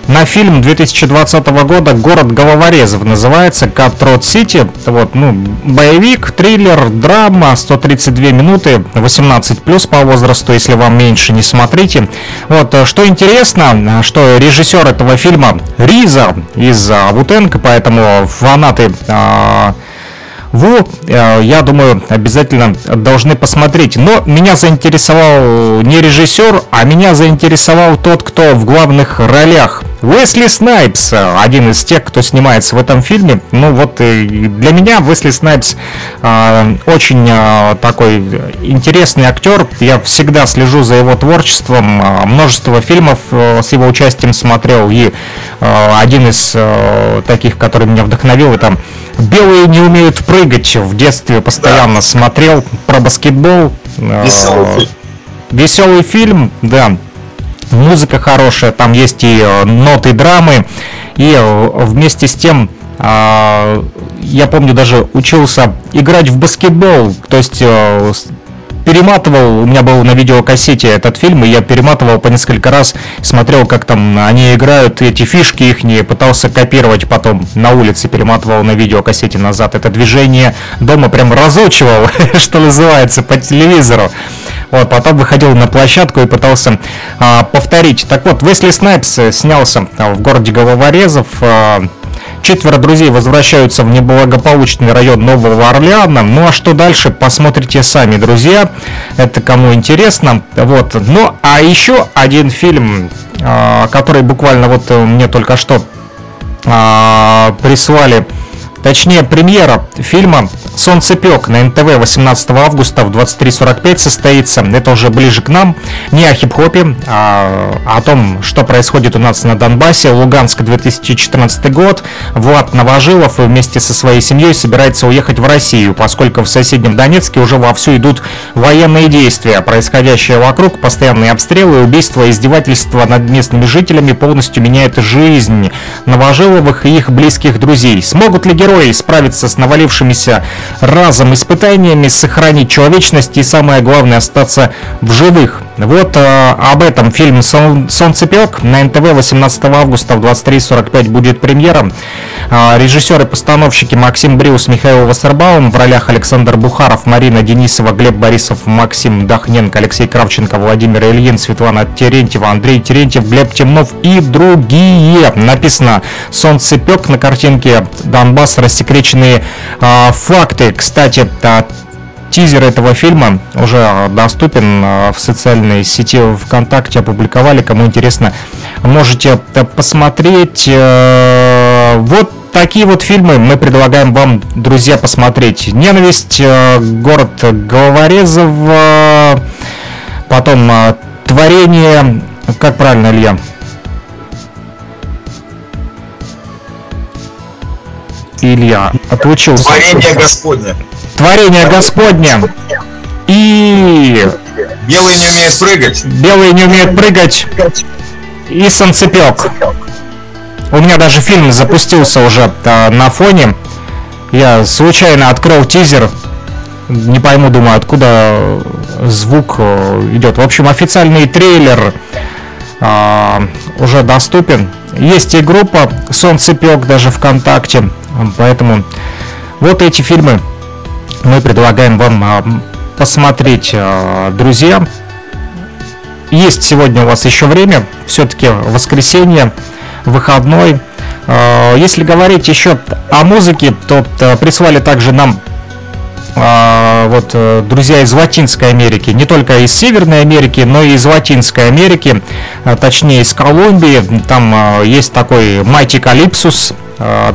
на фильм 2020 года «Город головорезов» называется «Cut Throat City». Вот, ну, боевик, триллер, драма, 132 минуты, 18 плюс по возрасту, если вам меньше, не смотрите. Вот, э, что интересно, что режиссер этого фильма RZA из Wu-Tang а, поэтому фанаты э, Ву, э, я думаю, обязательно должны посмотреть. Но меня заинтересовал не режиссер, а меня заинтересовал тот, кто в главных ролях. Уэсли Снайпс, один из тех, кто снимается в этом фильме. Ну вот э, для меня Уэсли Снайпс э, очень э, такой интересный актер. Я всегда слежу за его творчеством. Э, множество фильмов э, с его участием смотрел. И э, один из э, таких, который меня вдохновил, это «Белые не умеют прыгать». В детстве постоянно да. смотрел про баскетбол. Веселый фильм. Веселый фильм, да музыка хорошая, там есть и э, ноты драмы, и э, вместе с тем я помню даже учился играть в баскетбол, то есть э, перематывал, у меня был на видеокассете этот фильм, и я перематывал по несколько раз, смотрел, как там они играют, эти фишки их не пытался копировать потом на улице, перематывал на видеокассете назад. Это движение дома прям разучивал, что называется, по телевизору. Вот, потом выходил на площадку и пытался а, повторить. Так вот, Весли Снайпс э, снялся а, в городе Головорезов. А, Четверо друзей возвращаются в неблагополучный район Нового Орлеана. Ну а что дальше, посмотрите сами, друзья. Это кому интересно. Вот. Ну а еще один фильм, а, который буквально вот э, мне только что а, прислали Точнее, премьера фильма «Солнцепек» на НТВ 18 августа в 23.45 состоится. Это уже ближе к нам. Не о хип-хопе, а о том, что происходит у нас на Донбассе. Луганск 2014 год. Влад Новожилов вместе со своей семьей собирается уехать в Россию, поскольку в соседнем Донецке уже вовсю идут военные действия. Происходящее вокруг, постоянные обстрелы, убийства, издевательства над местными жителями полностью меняет жизнь Новожиловых и их близких друзей. Смогут ли герои справиться с навалившимися разом испытаниями, сохранить человечность и самое главное остаться в живых. Вот э, об этом фильм «Солнцепек» на НТВ 18 августа в 23.45 будет премьера. Э, режиссеры и постановщики Максим Бриус, Михаил Вассербаум в ролях Александр Бухаров, Марина Денисова, Глеб Борисов, Максим Дахненко, Алексей Кравченко, Владимир Ильин, Светлана Терентьева, Андрей Терентьев, Глеб Темнов и другие. Написано «Солнцепек» на картинке «Донбасс. Рассекреченные э, факты». Кстати, Тизер этого фильма уже доступен э, в социальной сети ВКонтакте, опубликовали. Кому интересно, можете посмотреть. Э, вот такие вот фильмы мы предлагаем вам, друзья, посмотреть. «Ненависть», э, «Город головорезов», потом «Творение», как правильно, Илья? Илья отучился. Творение Господне. Творение Господне. И... Белые не умеют прыгать. Белые не умеют прыгать. И Санцепек. У меня даже фильм запустился уже а, на фоне. Я случайно открыл тизер. Не пойму, думаю, откуда звук э, идет. В общем, официальный трейлер а, уже доступен. Есть и группа Солнцепек даже ВКонтакте. Поэтому вот эти фильмы мы предлагаем вам а, посмотреть, а, друзья. Есть сегодня у вас еще время, все-таки воскресенье, выходной. А, если говорить еще о музыке, то прислали также нам вот друзья из Латинской Америки, не только из Северной Америки, но и из Латинской Америки, точнее из Колумбии. Там есть такой Calypsus, а,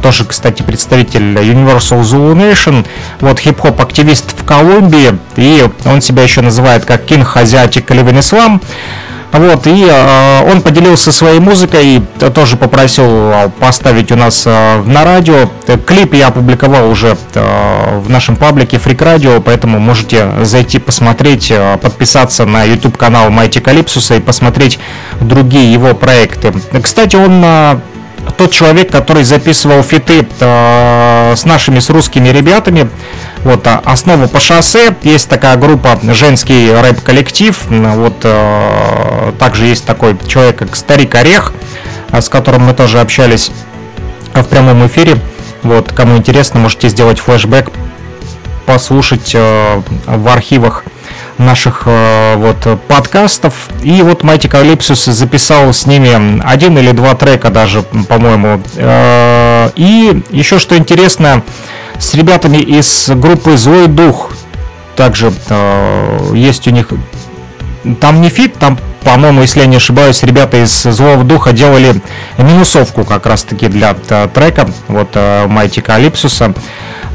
тоже, кстати, представитель Universal Zulu Nation, вот хип-хоп активист в Колумбии, и он себя еще называет как King Asiatic Living Islam. Вот, и э, он поделился своей музыкой, и тоже попросил поставить у нас э, на радио. Клип я опубликовал уже э, в нашем паблике Freak Radio, поэтому можете зайти посмотреть, э, подписаться на YouTube канал Майти Калипсуса и посмотреть другие его проекты. Кстати, он э, тот человек, который записывал фиты э, с нашими, с русскими ребятами. Вот а, основа по шоссе. Есть такая группа, женский рэп-коллектив. Вот э, также есть такой человек, как Старик Орех, э, с которым мы тоже общались в прямом эфире. Вот, кому интересно, можете сделать флешбэк, послушать э, в архивах наших э, вот подкастов. И вот Майти Калипсус записал с ними один или два трека даже, по-моему. Э, и еще что интересно, с ребятами из группы Злой Дух также есть у них там не feat, там, по-моему, если я не ошибаюсь, ребята из Злого Духа делали минусовку как раз-таки для трека, вот Майти Калипсуса.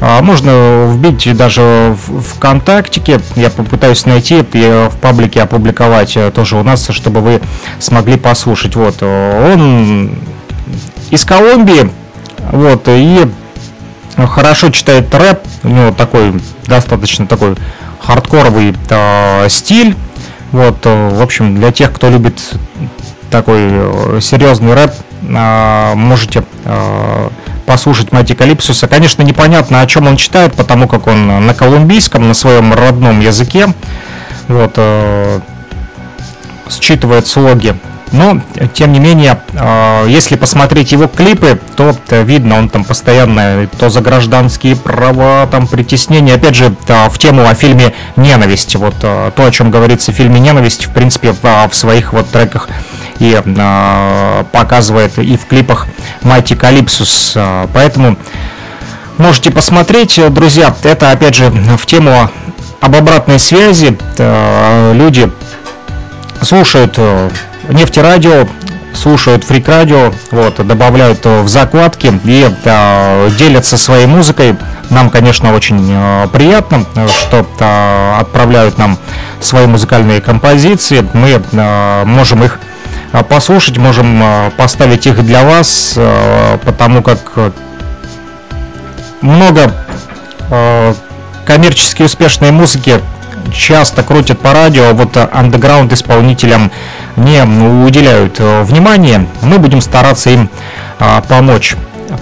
А, можно вбить даже в ВКонтактике. Я попытаюсь найти и в паблике опубликовать э, тоже у нас, чтобы вы смогли послушать. Вот э, он из Колумбии, вот и хорошо читает рэп. У него такой достаточно такой хардкоровый э, стиль. Вот, э, в общем, для тех, кто любит такой серьезный рэп, можете послушать Мати Калипсуса. Конечно, непонятно, о чем он читает, потому как он на колумбийском, на своем родном языке, вот, э, считывает слоги. Но, тем не менее, э, если посмотреть его клипы, то э, видно, он там постоянно то за гражданские права, там притеснение. Опять же, э, в тему о фильме «Ненависть». Вот э, то, о чем говорится в фильме «Ненависть», в принципе, в, в своих вот треках и э, показывает и в клипах Майти Калипсус. Э, поэтому можете посмотреть, друзья. Это опять же в тему об обратной связи. Э, люди слушают э, нефтерадио, слушают фрик радио, вот, добавляют в закладки и э, делятся своей музыкой. Нам, конечно, очень э, приятно, что э, отправляют нам свои музыкальные композиции. Мы э, можем их послушать, можем а, поставить их для вас, а, потому как много коммерчески успешной музыки часто крутят по радио, вот андеграунд исполнителям не уделяют внимания. Мы будем стараться им помочь.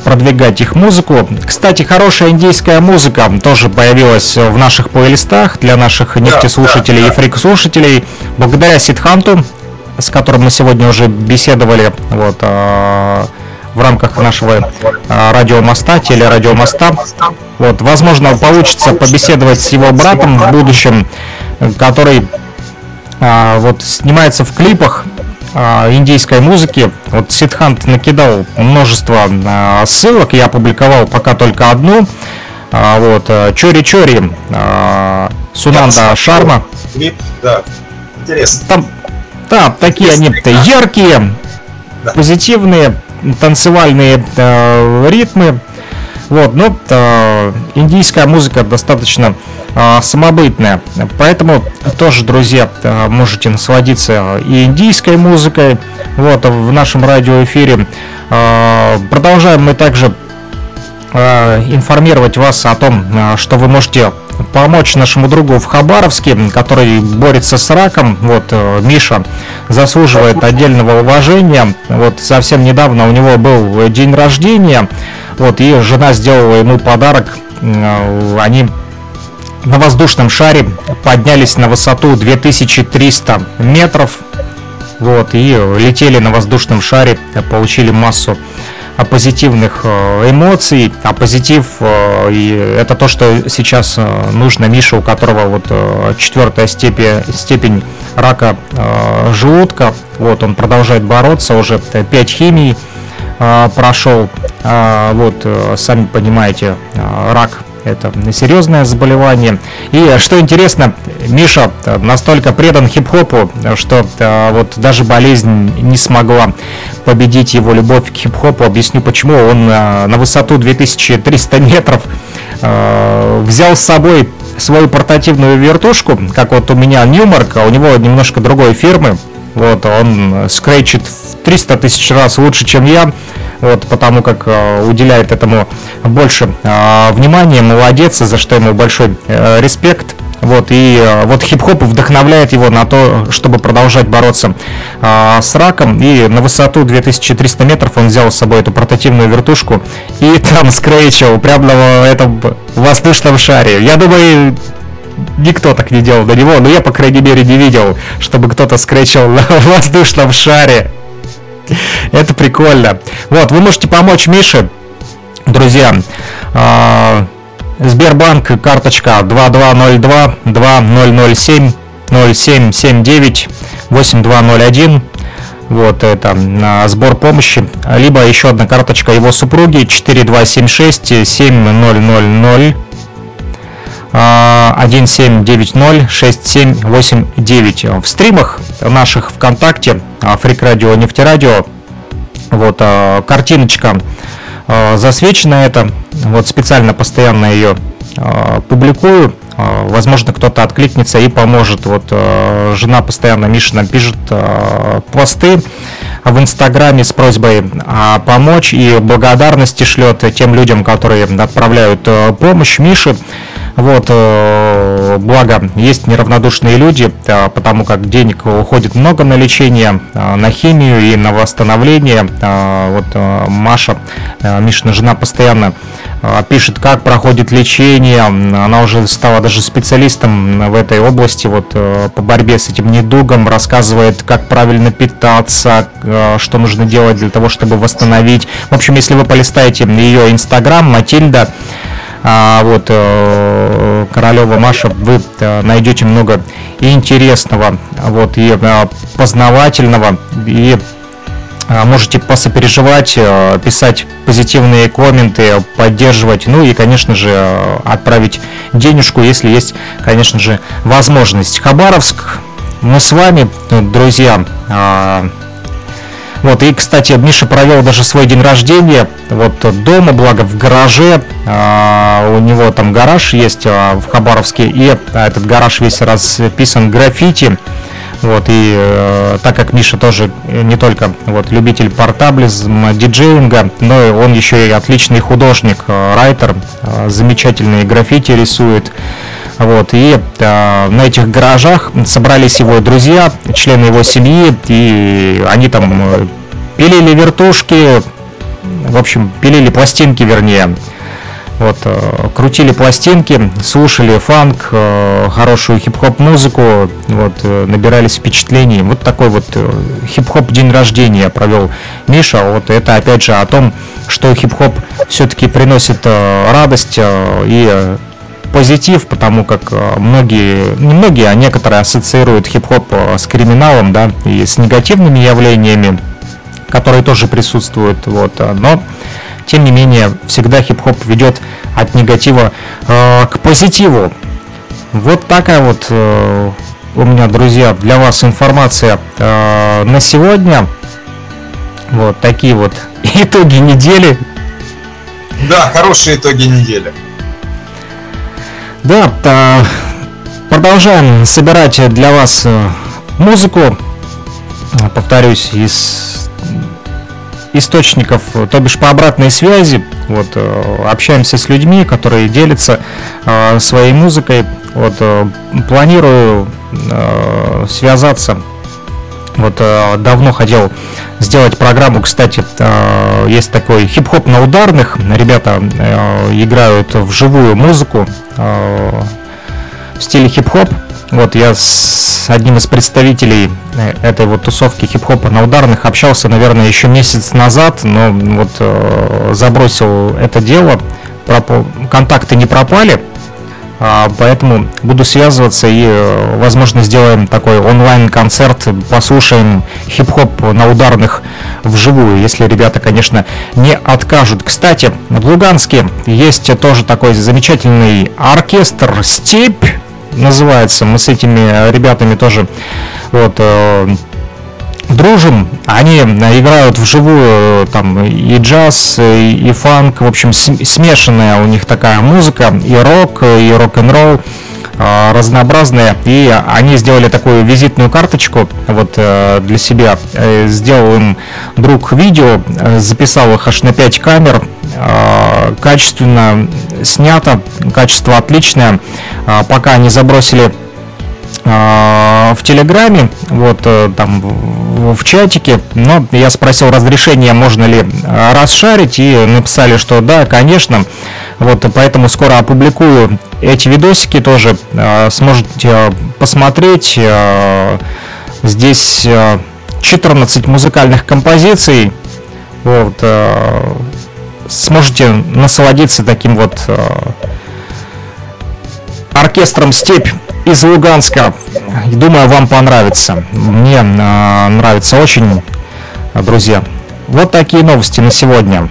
продвигать их музыку. Кстати, хорошая индийская музыка тоже появилась в наших плейлистах для наших нефтеслушателей и фрик-слушателей. Благодаря Сидханту, с которым мы сегодня уже беседовали вот, э, в рамках нашего э, радиомоста, телерадиомоста. Вот, возможно, получится побеседовать с его братом в будущем, который э, вот снимается в клипах индийской музыки. Вот Сидхант накидал множество ссылок, я опубликовал пока только одну. Вот, Чори Чори, Сунанда Шарма. да, интересно. Там, да, такие они яркие, да. позитивные, танцевальные э, ритмы. Вот, но э, индийская музыка достаточно э, самобытная. Поэтому тоже, друзья, э, можете насладиться и индийской музыкой. Вот, в нашем радиоэфире. Э, продолжаем мы также э, информировать вас о том, э, что вы можете помочь нашему другу в Хабаровске, который борется с раком. Вот э, Миша заслуживает отдельного уважения. Вот совсем недавно у него был день рождения. Вот и жена сделала ему подарок. Э, они на воздушном шаре поднялись на высоту 2300 метров. Вот, и летели на воздушном шаре, получили массу позитивных э, эмоций, а позитив э, и это то, что сейчас э, нужно Мише, у которого вот четвертая степень, степень рака желудка, вот он продолжает бороться, уже 5 химий прошел, вот сами понимаете, рак это серьезное заболевание. И что интересно, Миша настолько предан хип-хопу, что э, вот даже болезнь не смогла победить его любовь к хип-хопу. Объясню почему. Он э, на высоту 2300 метров э, взял с собой свою портативную вертушку, как вот у меня Ньюмарк, а у него немножко другой фирмы. Вот, он скретчит в 300 тысяч раз лучше, чем я вот, потому как э, уделяет этому больше э, внимания, молодец, за что ему большой э, респект. Вот, и вот хип-хоп вдохновляет его на то, чтобы продолжать бороться э, с раком. И на высоту 2300 метров он взял с собой эту портативную вертушку и там скрейчил прямо на этом воздушном шаре. Я думаю, никто так не делал до него, но я, по крайней мере, не видел, чтобы кто-то скречил на воздушном шаре. Это прикольно. Вот, вы можете помочь Мише, друзья. А, Сбербанк, карточка 2202 2007 0779 8201. Вот это на сбор помощи. Либо еще одна карточка его супруги 4276 7000 1790 6789. В стримах наших ВКонтакте, Фрик Радио, Нефтерадио, вот а, картиночка а, засвечена это, вот специально постоянно ее а, публикую, возможно кто-то откликнется и поможет. Вот жена постоянно Мишина пишет посты в Инстаграме с просьбой помочь и благодарности шлет тем людям, которые отправляют помощь Мише. Вот, э, благо, есть неравнодушные люди, э, потому как денег уходит много на лечение, э, на химию и на восстановление. Вот Маша, Мишина жена, постоянно пишет, как проходит лечение. Она уже стала даже специалистом в этой области, вот по борьбе с этим недугом, рассказывает, как правильно питаться, что нужно делать для того, чтобы восстановить. В общем, если вы полистаете ее инстаграм, Матильда, вот э, Королева Маша, вы э, найдете много интересного, вот и э, познавательного, и можете посопереживать, писать позитивные комменты, поддерживать, ну и, конечно же, отправить денежку, если есть, конечно же, возможность. Хабаровск, мы с вами, друзья, вот, и, кстати, Миша провел даже свой день рождения вот дома, благо в гараже. А, у него там гараж есть а, в Хабаровске, и а, этот гараж весь расписан граффити. Вот, и э, так как Миша тоже не только вот, любитель портаблизма, диджеинга, но и он еще и отличный художник, э, райтер, э, замечательные граффити рисует. Вот, и э, на этих гаражах собрались его друзья, члены его семьи, и они там пилили вертушки, в общем, пилили пластинки, вернее, вот, э, крутили пластинки, слушали фанк, э, хорошую хип-хоп музыку, вот, э, набирались впечатлений. Вот такой вот хип-хоп день рождения провел Миша. Вот это опять же о том, что хип-хоп все-таки приносит радость и позитив, потому как многие, не многие, а некоторые ассоциируют хип-хоп с криминалом, да, и с негативными явлениями, которые тоже присутствуют, вот, но тем не менее, всегда хип-хоп ведет от негатива э, к позитиву. Вот такая вот э, у меня, друзья, для вас информация э, на сегодня. Вот такие вот итоги недели. Да, хорошие итоги недели. Да, э, продолжаем собирать для вас э, музыку. Повторюсь, из источников, то бишь по обратной связи. Вот, э, общаемся с людьми, которые делятся э, своей музыкой. Вот, планирую связаться. Вот давно хотел сделать программу, кстати, есть такой хип-хоп на ударных. Ребята играют вживую музыку в стиле хип-хоп. Вот я с одним из представителей э, этой вот тусовки хип-хопа на ударных общался, наверное, еще месяц назад, но вот э, забросил это дело, пропал, контакты не пропали, поэтому буду связываться и, э, возможно, сделаем такой онлайн-концерт, послушаем хип-хоп на ударных вживую, если ребята, конечно, не откажут. Кстати, в Луганске есть тоже такой замечательный оркестр «Степь», называется. Мы с этими ребятами тоже вот э, дружим. Они играют вживую там и джаз, и, и фанк, в общем, смешанная у них такая музыка, и рок, и рок-н-ролл э, разнообразные, и они сделали такую визитную карточку вот э, для себя. Сделал им друг видео, записал их аж на 5 камер, качественно снято, качество отличное. Пока не забросили в Телеграме, вот э, там в чатике, но я спросил разрешения, можно ли а, расшарить, и написали, что да, конечно. Вот, поэтому скоро опубликую эти видосики тоже, сможете посмотреть. Здесь 14 музыкальных композиций. Вот, сможете насладиться таким вот оркестром «Степь» из Луганска. Думаю, вам понравится. Мне э, нравится очень, друзья. Вот такие новости на сегодня.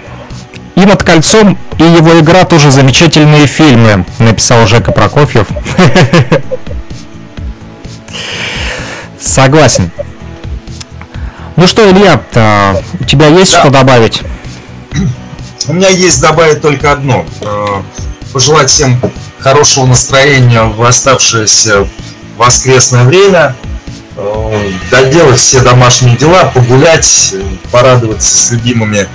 И над кольцом, и его игра тоже замечательные фильмы, написал Жека Прокофьев. Согласен. Ну что, Илья, а, у тебя есть да. что добавить? У меня есть добавить только одно. А, пожелать всем хорошего настроения в оставшееся воскресное время, э, доделать все домашние дела, погулять, порадоваться с любимыми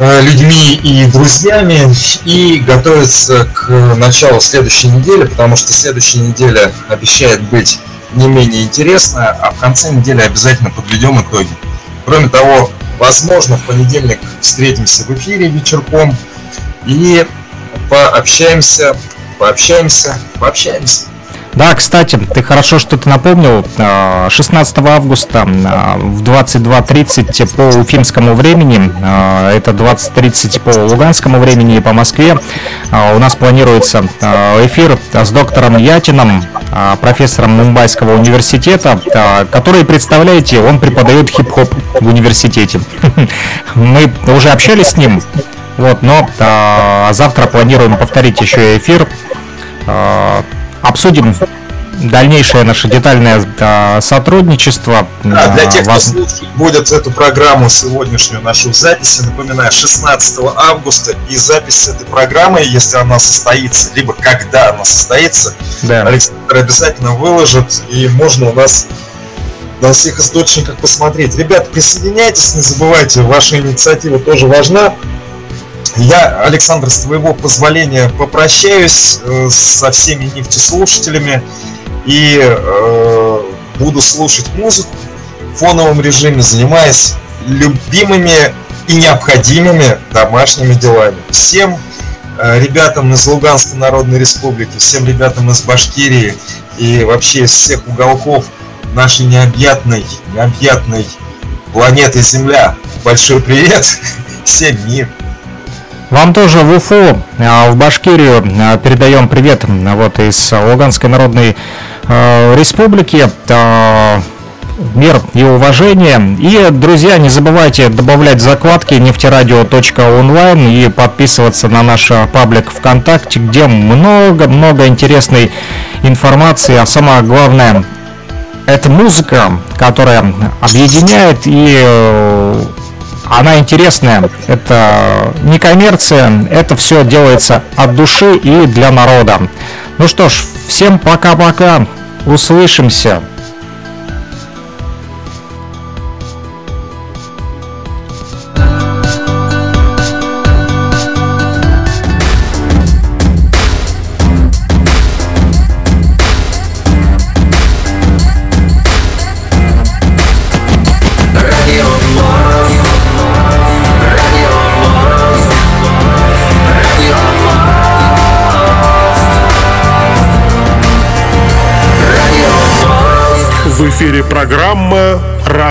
э, людьми и друзьями и готовиться к началу следующей недели, потому что следующая неделя обещает быть не менее интересная, а в конце недели обязательно подведем итоги. Кроме того, возможно, в понедельник встретимся в эфире вечерком и пообщаемся, пообщаемся, пообщаемся. Да, кстати, ты хорошо, что ты напомнил. 16 а, августа а, в 22.30 по уфимскому времени, а, это 20.30 по луганскому времени и по Москве, у нас планируется эфир с доктором Ятином, профессором Мумбайского университета, который, представляете, он преподает хип-хоп в университете. Мы уже общались с ним, вот, но а, завтра планируем повторить еще эфир. А, обсудим дальнейшее наше детальное а, сотрудничество. Да, для тех, Вас... кто слушает, будет эту программу сегодняшнюю нашу записи, напоминаю, 16 августа и запись этой программы, если она состоится, либо когда она состоится, да. Александр обязательно выложит, и можно у нас на всех источниках посмотреть. Ребят, присоединяйтесь, не забывайте, ваша инициатива тоже важна. Я, Александр, с твоего позволения попрощаюсь э, со всеми нефтеслушателями и э, буду слушать музыку в фоновом режиме, занимаясь любимыми и необходимыми домашними делами. Всем э, ребятам из Луганской Народной Республики, всем ребятам из Башкирии и вообще из всех уголков нашей необъятной, необъятной планеты Земля. Большой привет, всем мир! Вам тоже в Уфу, а, в Башкирию а, передаем привет вот из Луганской Народной Республики. Мир и уважение. И, друзья, не забывайте добавлять закладки нефтерадио.онлайн и подписываться на наш паблик ВКонтакте, где много-много интересной информации, а самое главное, это музыка, которая объединяет и э, она интересная, это не коммерция, это все делается от души и для народа. Ну что ж, всем пока-пока, услышимся. Эфире программа